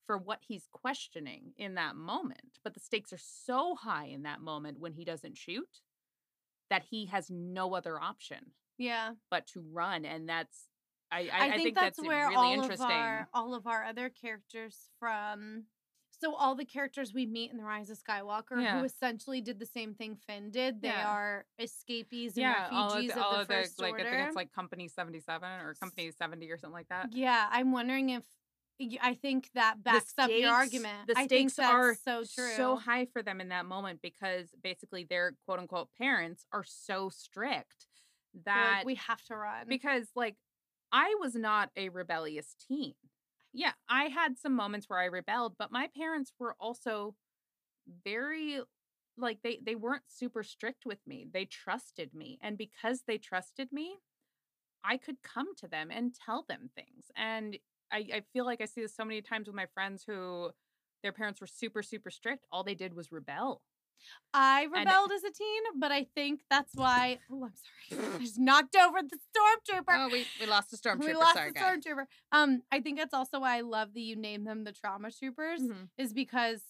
for what he's questioning in that moment but the stakes are so high in that moment when he doesn't shoot that he has no other option Yeah. but to run and that's i i, I, I think, that's, where really all interesting of our all of our other characters from So all the characters we meet in the Rise of Skywalker, Yeah. who essentially did the same thing Finn did, they Yeah. are escapees and yeah, all of refugees the, of, all the of the First like Order. I think it's like Company Seventy Seven or Company Seventy or something like that. yeah, I'm wondering if I think that The backs up your argument. The I stakes think that's are so true. so high for them in that moment because basically their quote unquote parents are so strict that like, we have to run. because like I was not a rebellious teen. Yeah, I had some moments where I rebelled, but my parents were also very like they they weren't super strict with me. They trusted me, and because they trusted me, I could come to them and tell them things. And I I feel like I see this so many times with my friends who their parents were super super strict. All they did was rebel. I And- rebelled as a teen, but I think that's why. Oh, I'm sorry. I just knocked over the stormtrooper. Oh, we we lost a stormtrooper. we lost Sorry, the guys. stormtrooper. Um, I think that's also why I love that you name them the trauma troopers, Mhm. is because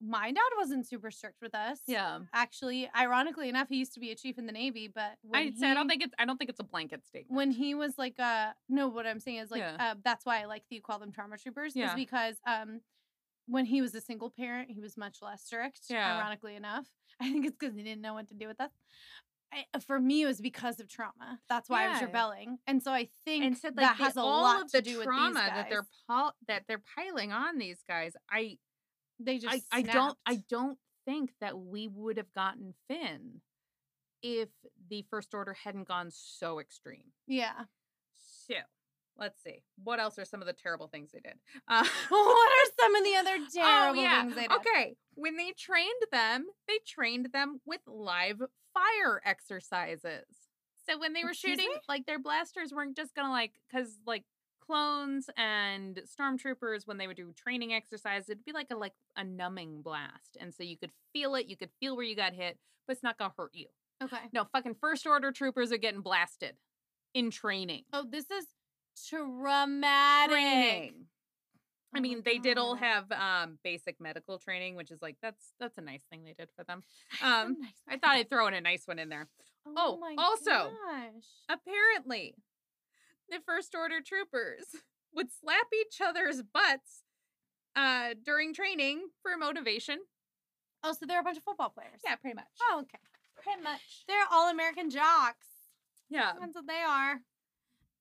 my dad wasn't super strict with us. Yeah. Actually, ironically enough, he used to be a chief in the Navy, but when I'd say I don't think it's I don't think it's a blanket statement. when he was like uh no what i'm saying is like Yeah. uh, that's why i like that you call them trauma troopers Yeah. is because um when he was a single parent he was much less strict Yeah. ironically enough. I think it's because he didn't know what to do with us. I, uh, for me it was because of trauma. That's why i was rebelling. And so i think and said that the- has a all lot of the to do trauma with these that they're pol- that they're piling on these guys. I they just I, I don't I don't think that we would have gotten Finn if the First Order hadn't gone so extreme. yeah. So let's see. What else are some of the terrible things they did? Uh, what are some of the other oh, terrible yeah. things they did Okay. When they trained them, they trained them with live fire exercises. So when they were Excuse shooting, me? like their blasters weren't just gonna like, cause like clones and stormtroopers, when they would do training exercise, it'd be like a like a numbing blast, and so you could feel it, you could feel where you got hit, but it's not gonna hurt you. okay No, fucking first order troopers are getting blasted in training. oh this is traumatic Training. I Oh mean, they did all have um basic medical training, which is like that's that's a nice thing they did for them. Um, nice I thought I'd throw in a nice one in there. oh, my also, gosh. Apparently, the first order troopers would slap each other's butts uh during training for motivation. Oh, so they're a bunch of football players. Yeah, pretty much. Oh, okay. Pretty much. They're all American jocks. Yeah. That's what they are.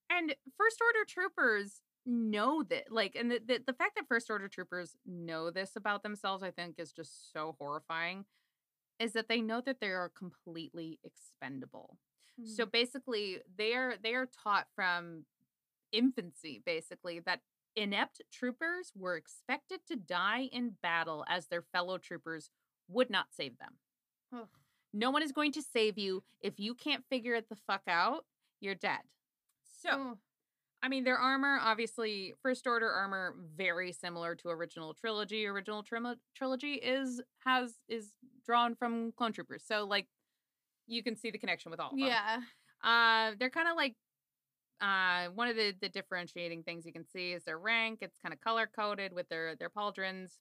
And first order troopers know that like and the, the, the fact that first order troopers know this about themselves i think is just so horrifying is that they know that they are completely expendable. So Mm. basically they're they are taught from infancy basically that inept troopers were expected to die in battle as their fellow troopers would not save them. No one is going to save you. If you can't figure it the fuck out you're dead so Oh, I mean, their armor, obviously, First Order armor, very similar to original trilogy. Original trilo- trilogy is has is drawn from Clone Troopers, so like you can see the connection with all of them. yeah. Uh, they're kind of like uh one of the the differentiating things you can see is their rank. It's kind of color coded with their their pauldrons.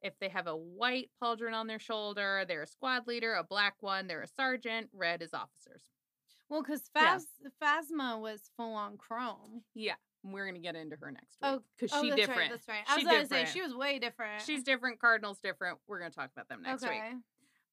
If they have a white pauldron on their shoulder, they're a squad leader. A black one, they're a sergeant. Red is officers. Well, because. Phas- Phasma was full on chrome. Yeah, we're gonna get into her next week Oh, because oh, she that's different. right. That's right. I She was going to say she was way different. She's different. Cardinal's different. We're gonna talk about them next okay. week.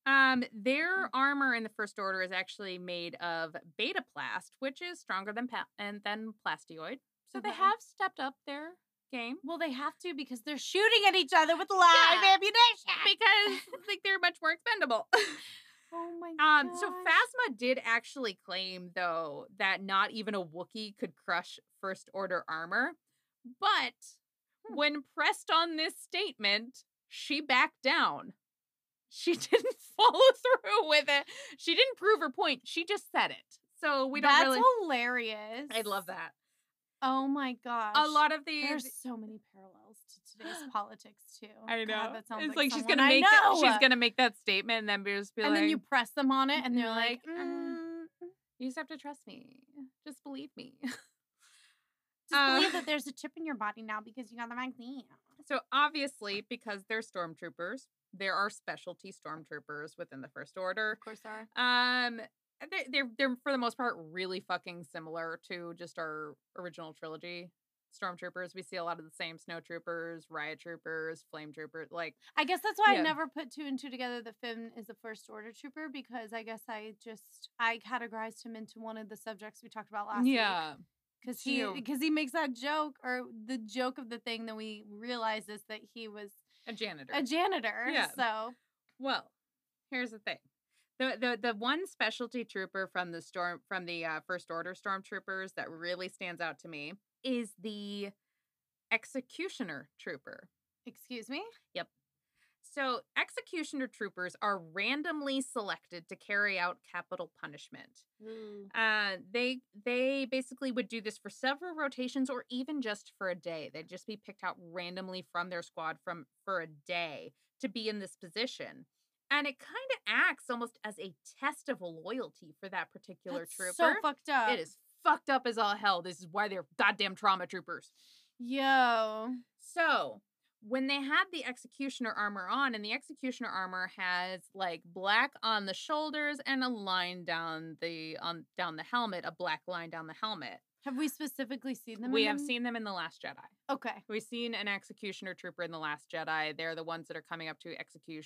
Um, Mm. their armor in the First Order is actually made of beta plast, which is stronger than pa- and than plastioid. So they have stepped up their game Well, they have to because they're shooting at each other with live Yeah. ammunition. because like they're much more expendable. oh my Um, so. Phasma did actually claim though that not even a Wookiee could crush First Order armor, but Hmm. when pressed on this statement, she backed down. She didn't follow through with it. She didn't prove her point. She just said it. So we don't That's really. hilarious. I love that. Oh my gosh. A lot of these. There's so many parallels today's politics too. I know. God, that sounds it's like, like, she's gonna make that, she's gonna make that statement and then be just be like, and like, then you press them on it, and they're like, like, "Mm, you just have to trust me. Just believe me. just uh, believe that there's a chip in your body now because you got the vaccine. So obviously, because they're stormtroopers, there are specialty stormtroopers within the First Order. Of course, are. Um, they're, they're they're for the most part really fucking similar to just our original trilogy stormtroopers. We see a lot of the same snow troopers, riot troopers, flame troopers. Like, I guess that's why Yeah. I never put two and two together that Finn is a first order trooper because I guess I just I categorized him into one of the subjects we talked about last week. yeah, Because he because he makes that joke or the joke of the thing that we realize is that he was a janitor. a janitor. Yeah. So Well, here's the thing. The, the the one specialty trooper from the storm from the uh, first order stormtroopers that really stands out to me is the executioner trooper. excuse me. Yep. So, executioner troopers are randomly selected to carry out capital punishment. Uh, they they basically would do this for several rotations or even just for a day. They'd just be picked out randomly from their squad from for a day to be in this position. And it kind of acts almost as a test of loyalty for that particular That's trooper. so fucked up. it is fucked up as all hell. This is why they're goddamn trauma troopers. Yo. So when they had the executioner armor on, and the executioner armor has like black on the shoulders and a line down the on down the helmet, a black line down the helmet. Have we specifically seen them? we have them? seen them in the Last Jedi. Okay. We've seen an executioner trooper in the Last Jedi. They're the ones that are coming up to execute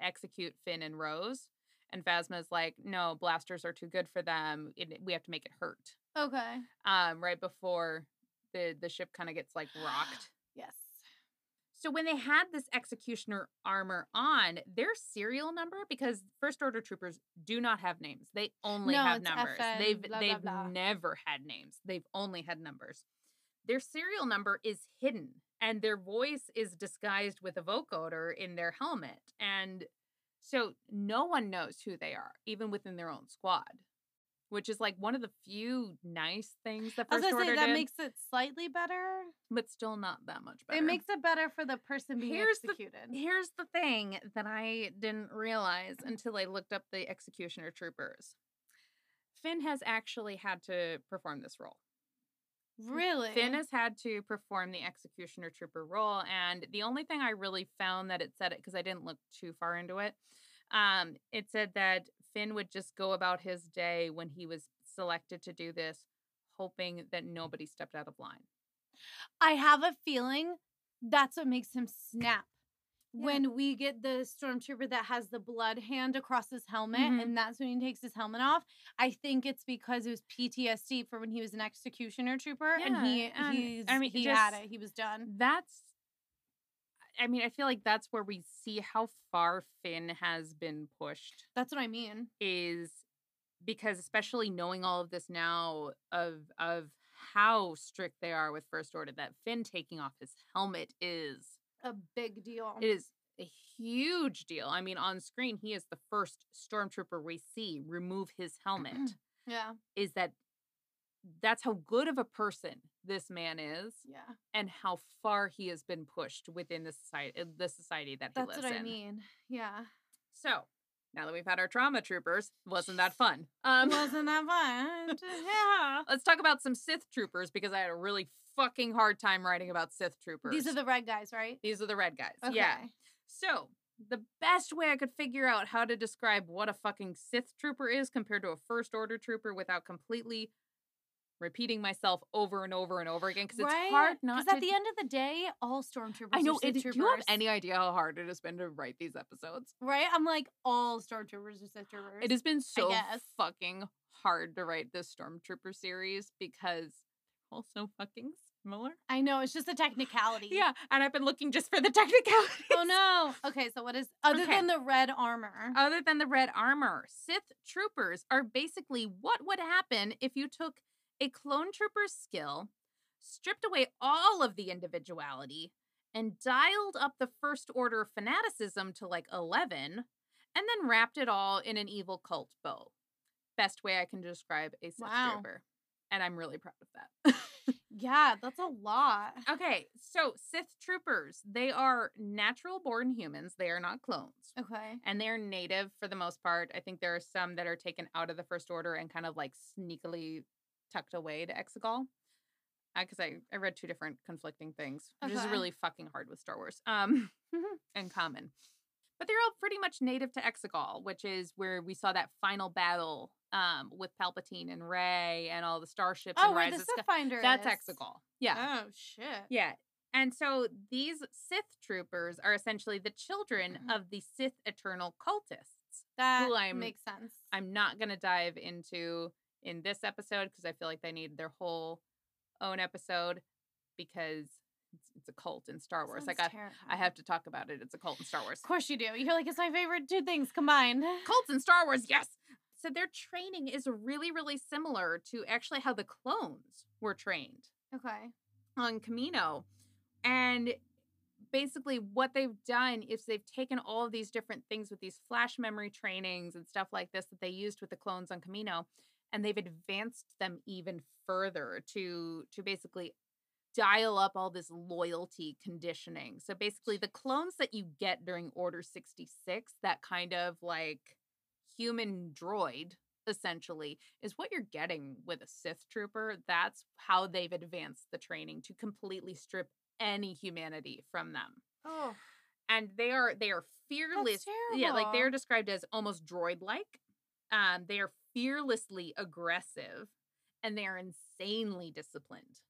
execute Finn and Rose. And Phasma's like, no, blasters are too good for them. It, we have to make it hurt. Okay. Um, right before the the ship kind of gets like rocked. Yes. So when they had this executioner armor on, their serial number because first order troopers do not have names. They only No, have numbers. FN, they've blah, blah, they've blah. never had names. They've only had numbers. Their serial number is hidden and their voice is disguised with a vocoder in their helmet. And so no one knows who they are, even within their own squad. Which is like one of the few nice things that I was First gonna say that did, makes it slightly better. but still not that much better. It makes it better for the person being Here's the- executed. Here's the thing that I didn't realize until I looked up the executioner troopers. Finn has actually had to perform this role. really? Finn has had to perform the executioner trooper role, and the only thing I really found that it said it because I didn't look too far into it. Um, it said that Finn would just go about his day when he was selected to do this, hoping that nobody stepped out of line. I have a feeling that's what makes him snap. Yeah. When we get the stormtrooper that has the blood hand across his helmet, Mhm. and that's when he takes his helmet off. I think it's because it was PTSD for when he was an executioner trooper, and he Yeah, and, he's, I mean, he had it. He was done. that's I mean, I feel like that's where we see how far Finn has been pushed That's what I mean. is because especially knowing all of this now of of how strict they are with first order that Finn taking off his helmet is A big deal. it is a huge deal. I mean, on screen he is the first stormtrooper we see remove his helmet. yeah, is that that's how good of a person this man is yeah. and how far he has been pushed within the society uh, the society that he That's lives in. That's what I mean. Yeah. So now that we've had our trauma troopers, wasn't that fun? Um, Wasn't that fun? yeah. let's talk about some Sith troopers because I had a really fucking hard time writing about Sith troopers. These are the red guys, right? these are the red guys. Okay. Yeah. So the best way I could figure out how to describe what a fucking Sith trooper is compared to a First Order trooper without completely repeating myself over and over and over again because it's hard not to. Because at the end of the day, all stormtroopers. I know. Are It, do you have any idea how hard it has been to write these episodes? Right? I'm like all stormtroopers are Sith troopers. It has been so fucking hard to write this Stormtrooper series because all so fucking similar. I know. It's just a technicality. Yeah, and I've been looking just for the technicality. Oh no. Okay, so what is other Okay. than the red armor? Other than the red armor, Sith troopers are basically what would happen if you took a clone trooper's skill, stripped away all of the individuality, and dialed up the first order fanaticism to like 11, and then wrapped it all in an evil cult bow. Best way I can describe a Sith Wow. trooper. And I'm really proud of that. yeah, that's a lot. okay, so Sith troopers, they are natural born humans, they are not clones Okay. and they're native for the most part. I think there are some that are taken out of the first order and kind of like sneakily tucked away to Exegol. Because I, I read two different conflicting things, which is really fucking hard with Star Wars. Um, and common. but they're all pretty much native to Exegol, which is where we saw that final battle um, with Palpatine and Rey and all the starships Oh, and where Rise the of Sith Finder That's is. Exegol. Yeah. Oh shit. Yeah. And so these Sith troopers are essentially the children Mhm. of the Sith eternal cultists. That I'm- makes sense. I'm not going to dive into in this episode because I feel like they need their whole own episode because it's, it's a cult in Star Wars. Like I, Sounds I have to talk about it. It's a cult in Star Wars. Of course you do. You're like, it's my favorite two things combined. Cults in Star Wars, yes. So their training is really, really similar to actually how the clones were trained. Okay. on Kamino. And basically, what they've done is they've taken all of these different things with these flash memory trainings and stuff like this that they used with the clones on Kamino, and they've advanced them even further to to basically dial up all this loyalty conditioning. So basically, the clones that you get during Order 66, that kind of like human droid essentially is what you're getting with a Sith trooper. That's how they've advanced the training to completely strip any humanity from them. Oh. And they are they are fearless. Yeah, like they're described as almost droid-like. Um, they are fearlessly aggressive and they are insanely disciplined.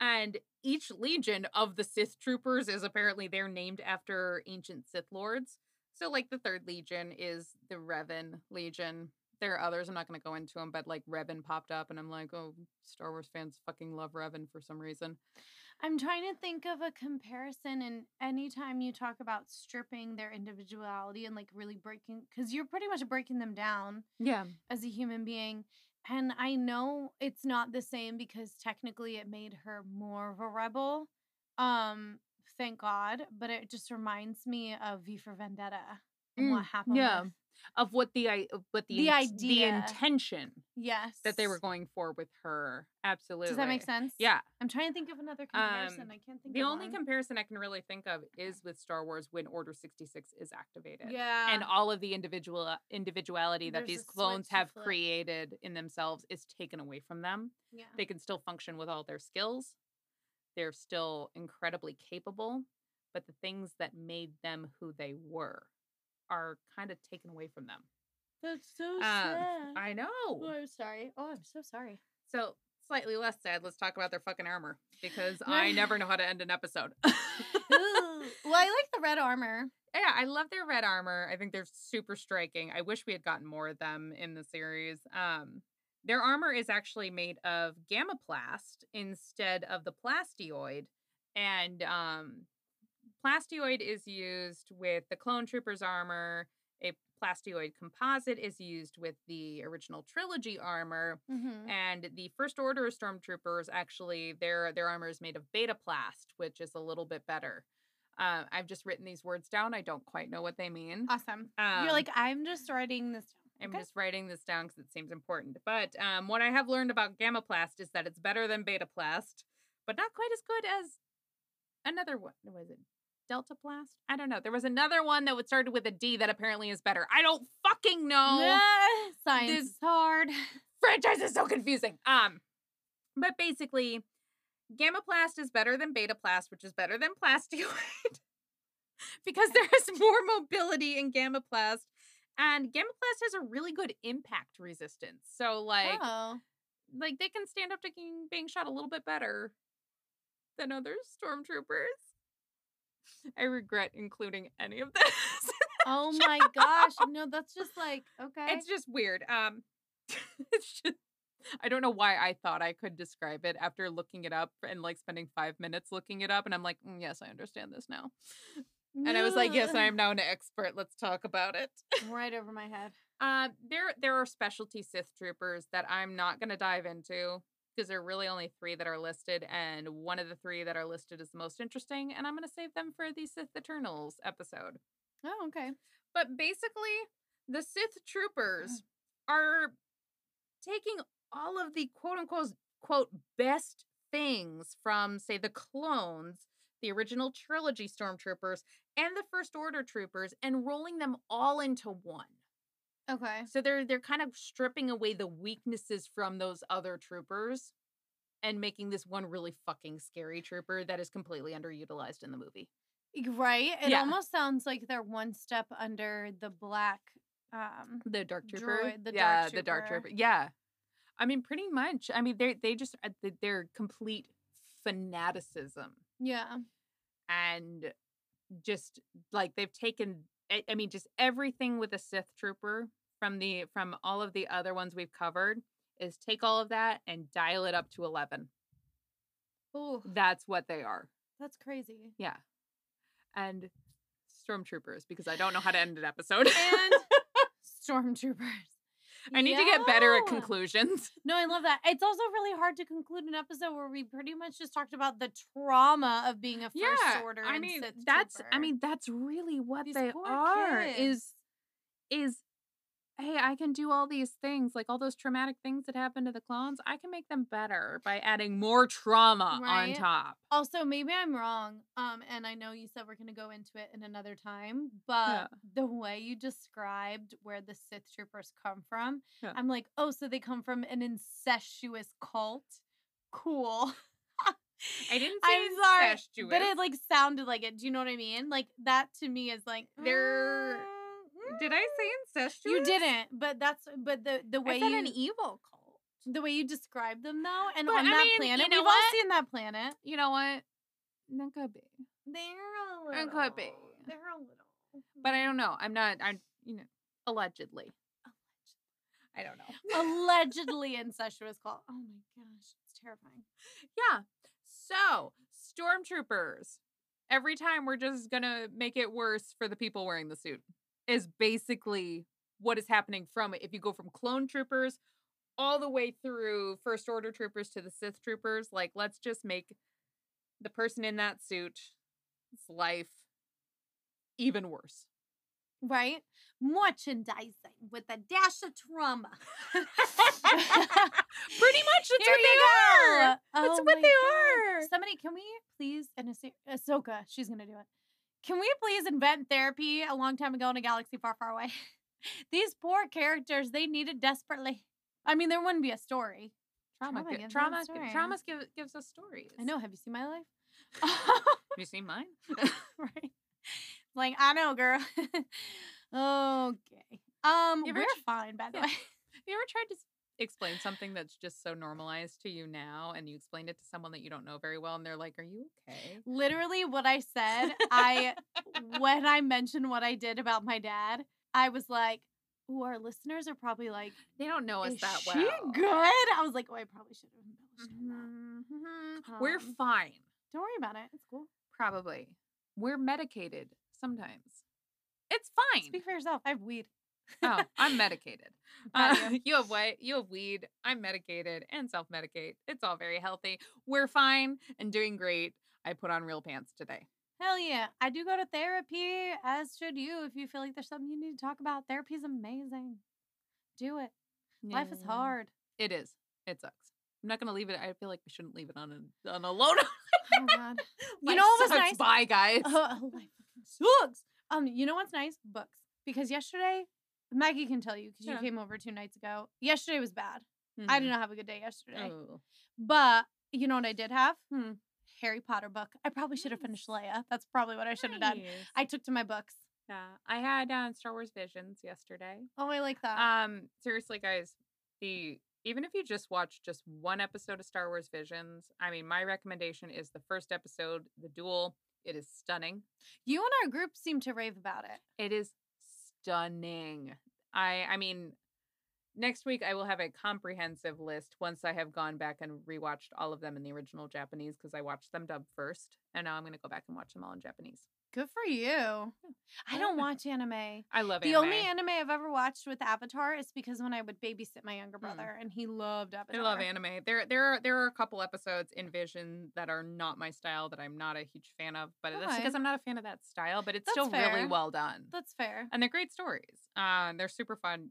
And each legion of the Sith troopers is apparently they're named after ancient Sith lords. So, like the third legion is the Revan Legion. There are others. I'm not going to go into them, but like Revan popped up, and I'm like, oh, Star Wars fans fucking love Revan for some reason. I'm trying to think of a comparison, and anytime you talk about stripping their individuality and like really breaking, because you're pretty much breaking them down Yeah. as a human being. And I know it's not the same because technically it made her more of a rebel. Um, thank God. But it just reminds me of V for Vendetta and what Mm, happened. yeah. with- Of what the of what the The int- the intention Yes. that they were going for with her. Absolutely. Does that make sense? Yeah. I'm trying to think of another comparison. Um, I can't think of The only one. comparison I can really think of is with Star Wars when Order 66 is activated. Yeah. And all of the individual individuality that these clones have flip. created in themselves is taken away from them. yeah. They can still function with all their skills. They're still incredibly capable, but the things that made them who they were are kind of taken away from them. That's so Um, sad. I know. oh, I'm sorry. Oh, I'm so sorry. So slightly less sad. Let's talk about their fucking armor because I never know how to end an episode. Well, I like the red armor. yeah, I love their red armor. I think they're super striking. I wish we had gotten more of them in the series. Um, their armor is actually made of gammaplast instead of the plastioid, and um, plastioid is used with the clone troopers armor. A plastioid composite is used with the original trilogy armor, Mm-hmm. and the first order of stormtroopers actually their their armor is made of betaplast which is a little bit better uh, i've just written these words down i don't quite know what they mean Awesome. Um, You're like, I'm just writing this down. i'm Okay. just writing this down because it seems important but um, what i have learned about gammaplast is that it's better than betaplast but not quite as good as another one was it deltaplast i don't know there was another one that would started with a d that apparently is better i don't fucking know Science this- is hard. franchise is so confusing. Um, but basically, Gammaplast is better than Betaplast, which is better than Plastioid, because there is more mobility in Gammaplast, and Gammaplast has a really good impact resistance. So, like, oh. like they can stand up to being, being shot a little bit better than other stormtroopers. I regret including any of this. oh my gosh. No, that's just like, okay. It's just weird. Um, it's just I don't know why I thought I could describe it after looking it up and like spending five minutes looking it up, and I'm like, "Mm, yes, I understand this now. And I was like, yes, I am now an expert. Let's talk about it. right over my head. Uh, there there are specialty Sith troopers that I'm not going to dive into because there are really only three that are listed, and one of the three that are listed is the most interesting, and I'm going to save them for the Sith Eternals episode. Oh, okay. But basically, the Sith troopers mm. are taking all of the quote unquote quote best things from, say, the clones, the original trilogy stormtroopers, and the First Order troopers, and rolling them all into one. Okay. So they're they're kind of stripping away the weaknesses from those other troopers and making this one really fucking scary trooper that is completely underutilized in the movie. Right? It Yeah. almost sounds like they're one step under the black um The dark trooper. Droid, the dark yeah, the dark trooper. trooper. Yeah. I mean, pretty much. I mean, they they just uh, they're complete fanaticism yeah. and just like they've taken. I, I mean, just everything with a Sith trooper from the from all of the other ones we've covered is take all of that and dial it up to eleven. Oh, That's what they are. that's crazy. Yeah. And stormtroopers because I don't know how to end an episode. And stormtroopers. I need to get better at conclusions. No, I love that. It's also really hard to conclude an episode where we pretty much just talked about the trauma of being a first order. I and mean, that's I mean, that's really what These they are kids. is is hey, I can do all these things, like all those traumatic things that happen to the clones. I can make them better by adding more trauma on top. Also, maybe I'm wrong. Um, and I know you said we're gonna go into it in another time, but Yeah. the way you described where the Sith troopers come from, Yeah. I'm like, oh, so they come from an incestuous cult. Cool. I didn't say I'm sorry, incestuous. but it like sounded like it. Do you know what I mean? Like that to me is like They're- mm, Did I say incestuous? You didn't, but that's but the the way I said you an evil cult. the way you describe them though, and But, on I that mean, you planet, know we've what? all seen that planet. You know what? That could be. They're a little. It could be. They're a little. But I don't hmm. know. I'm not I'm you know, allegedly. I don't know. allegedly incestuous cult. Oh my gosh, it's terrifying. Yeah. So, stormtroopers. Every time we're just to make it worse for the people wearing the suit, is basically what is happening from it. If you go from clone troopers all the way through first order troopers to the Sith troopers, like, let's just make the person in that suit's life even worse. Right? Merchandising with a dash of trauma. Pretty much that's Here what they go. are. That's Oh what they God. are. Somebody, can we please, and Ahsoka, she's gonna do it. Can we please invent therapy a long time ago in a galaxy far, far away? These poor characters, they need it desperately. I mean, there wouldn't be a story. Trauma, Trauma gi- gives us trauma, story, gi- trauma give, gives us stories. I know. Have you seen my life? Have you seen mine? right. Like, I know, girl. okay. Um, you we're tr- fine, by the Yeah. way. you ever tried to s- explain something that's just so normalized to you now and you explained it to someone that you don't know very well and they're like, Are you okay? Literally, what I said, I when I mentioned what I did about my dad, I was like, "Ooh, our listeners are probably like, They don't know us that she well. good?" I was like, "Oh, I probably should have embellished on that." Mhm. We're Um, fine. Don't worry about it. It's cool. Probably. We're medicated sometimes. It's fine. Speak for yourself. I have weed. Oh, I'm medicated. Uh, you. have what? You have weed. I'm medicated and self medicate. It's all very healthy. We're fine and doing great. I put on real pants today. Hell yeah. I do go to therapy, as should you. If you feel like there's something you need to talk about, therapy is amazing. Do it. Life is hard. It is. It sucks. I'm not gonna leave it. I feel like we shouldn't leave it on a on a low note. Oh god. you know what was sucks. nice? Bye, guys. Oh, life sucks. Um, you know what's nice? Books. Because yesterday, Maggie can tell you because Yeah. you came over two nights ago. Yesterday was bad. I did Mhm. not have a good day yesterday. Oh. But you know what I did have? Hmm. Harry Potter book. I probably should have finished Leia. That's probably what I should have done. I took to my books. yeah, I had uh, Star Wars Visions yesterday. Oh, I like that. Um, seriously, guys, the even if you just watch just one episode of Star Wars Visions, I mean, my recommendation is the first episode, The Duel. It is stunning. you and our group seem to rave about it. It is stunning. I I mean, next week I will have a comprehensive list once I have gone back and rewatched all of them in the original Japanese because I watched them dubbed first, and now I'm going to go back and watch them all in Japanese. Good for you. I don't watch anime. I love it. The anime. only anime I've ever watched with Avatar is because when I would babysit my younger Mm. brother and he loved Avatar. I love anime. There, there, are, there are a couple episodes in Vision that are not my style that I'm not a huge fan of, but that's because I'm not a fan of that style. But it's That's still really well done, That's fair. and they're great stories. Uh, they're super fun.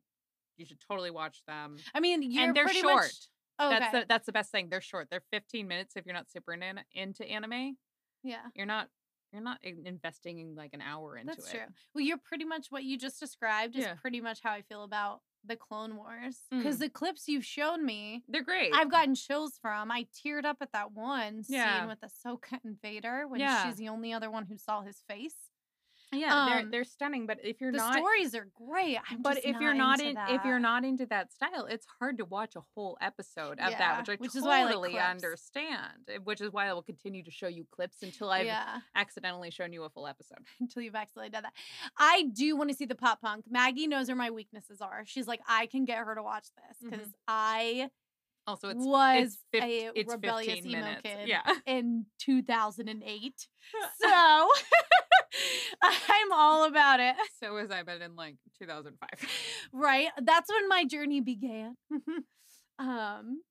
You should totally watch them. I mean, you're and they're pretty short. Much, oh, okay. That's the that's the best thing. They're short. They're 15 minutes. If you're not super in, into anime, yeah. you're not you're not investing in like an hour into That's it. true. Well, you're pretty much what you just described is Yeah. pretty much how I feel about the Clone Wars because Mm. the clips you've shown me, They're great. I've gotten chills from. I teared up at that one Yeah. scene with Ahsoka and Vader when Yeah. she's the only other one who saw his face. Yeah, they're um, they're stunning. But if you're the not, stories are great. I'm but if you're not into in, if you're that. not into that style, it's hard to watch a whole episode of Yeah, that, which I which is why I like totally understand. eh, Which is why I will continue to show you clips until I've yeah, accidentally shown you a full episode. until you've accidentally done that. I do want to see the pop punk. Maggie knows where my weaknesses are. She's like, I can get her to watch this because Mhm. I Also, it's was it's a it's rebellious 15 emo minutes. kid Yeah. in 2008. So I'm all about it. so was I, but in like 2005. Right? That's when my journey began. Um,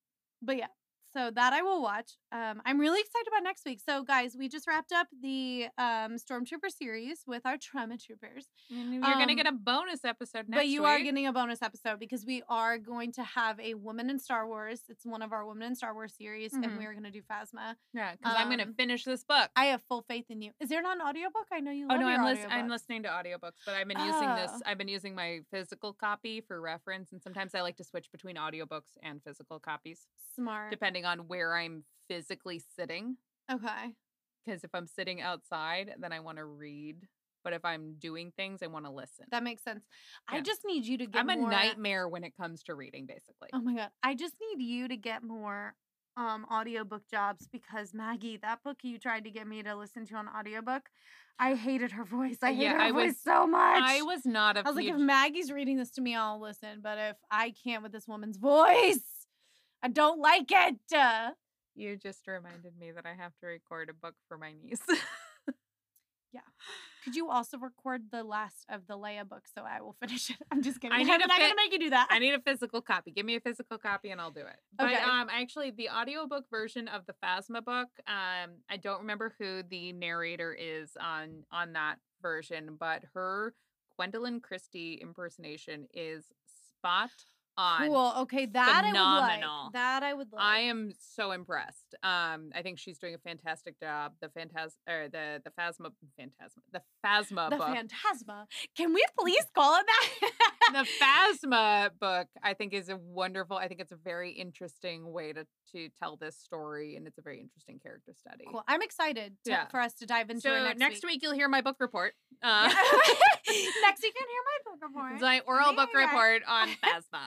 but yeah, so that I will watch. Um, I'm really excited about next week. So, guys, we just wrapped up the um Stormtrooper series with our Trauma Troopers. And you're gonna Um, get a bonus episode next week. but you are getting a bonus episode because we are going to have a woman in Star Wars. It's one of our women in Star Wars series, and Mhm. we're going to do Phasma. yeah, because I'm gonna um, finish this book. I have full faith in you. Is there not an audiobook? I know you Oh no, I'm, lis- I'm listening to audiobooks, but I've been using this. Oh. I've been using my physical copy for reference, and sometimes I like to switch between audiobooks and physical copies, Smart. depending on where I'm physically sitting. okay. Because if I'm sitting outside, then I want to read. But if I'm doing things, I want to listen. That makes sense. I just need you to get I'm a more- nightmare when it comes to reading, basically. Oh my god. I just need you to get more um audiobook jobs because Maggie, that book you tried to get me to listen to on audiobook, I hated her voice. I hated Yeah, her I voice was- so much. I was not a I was like, if Maggie's reading this to me, I'll listen. But if I can't with this woman's voice, I don't like it. Uh, You just reminded me that I have to record a book for my niece. Yeah. Could you also record the last of the Leia book so I will finish it? I'm just kidding. I I'm not to gonna make you do that. I need a physical copy. Give me a physical copy and I'll do it. But Okay. um actually the audiobook version of the Phasma book, um I don't remember who the narrator is on on that version, but her Gwendoline Christie impersonation is spot on. Cool. Okay, that I would like. That I would like. I am so impressed. Um, I think she's doing a fantastic job. The phantas or the the Phasma Phantasma the Phasma the book. Phantasma. Can we please call it that? the Phasma book, I think, is a wonderful. I think it's a very interesting way to to tell this story, and it's a very interesting character study. Cool. I'm excited to, Yeah. for us to dive into So it next, week. you'll hear my book report. Uh, next you can hear my book report. it's my oral book report on Phasma.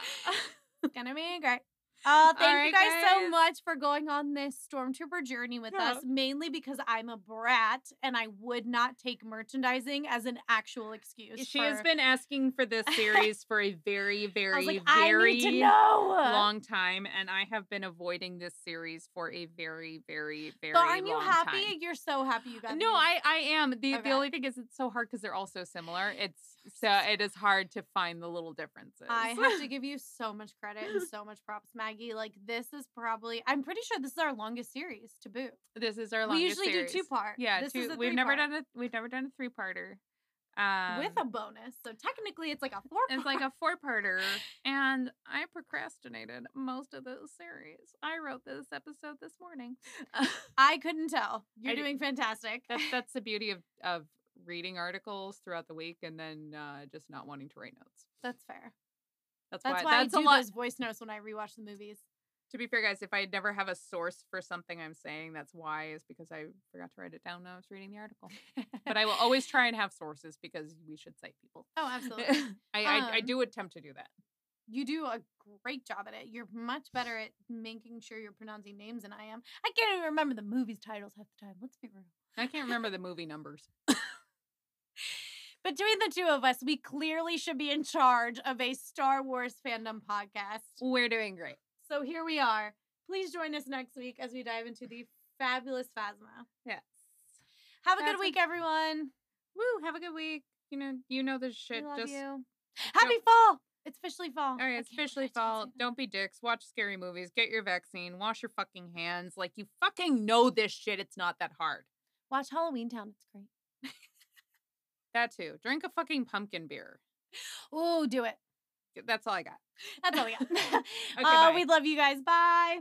It's gonna be great. Uh, thank you right, guys, so much for going on this stormtrooper journey with Yeah. us. Mainly because I'm a brat and I would not take merchandising as an actual excuse. she has been asking for this series for a very, very, like, very I need to know. long time, and I have been avoiding this series for a very, very, very. Long time. But aren't you happy? time. You're so happy you got. No, these. I I am. The Okay. the only thing is it's so hard because they're all so similar. It's so it is hard to find the little differences. I have to give you so much credit and so much props, Maggie. Like this is probably I'm pretty sure this is our longest series to boot. this is our longest. Series. We usually series. do two part. Yeah, this two, is a we've never done a we've never done a three parter. Um, with a bonus. So technically it's like a four it's like a four parter, and I procrastinated most of those series. I wrote this episode this morning. I couldn't tell. You're I doing fantastic. that's that's the beauty of of reading articles throughout the week and then uh, just not wanting to write notes. That's fair. That's, That's why, why that's I a do those voice notes when I rewatch the movies. To be fair, guys, if I never have a source for something I'm saying, that's why is because I forgot to write it down when I was reading the article. But I will always try and have sources because we should cite people. oh, absolutely. I, I I Um, do attempt to do that. you do a great job at it. You're much better at making sure you're pronouncing names than I am. I can't even remember the movies titles half the time. Let's be real. I can't remember the movie numbers. Between the two of us, we clearly should be in charge of a Star Wars fandom podcast. We're doing great. So here we are. Please join us next week as we dive into the fabulous Phasma. Yes. Have a good week, everyone. Woo! Have a good week. You know, you know this shit. we love Just you. Happy fall. It's officially fall. all right. It's officially fall. Don't be dicks. Watch scary movies. Get your vaccine. Wash your fucking hands. Like you fucking know this shit. It's not that hard. Watch Halloween Town. It's great. That too. Drink a fucking pumpkin beer. Oh, do it. That's all I got. That's all we got. Okay, uh, we love you guys. Bye.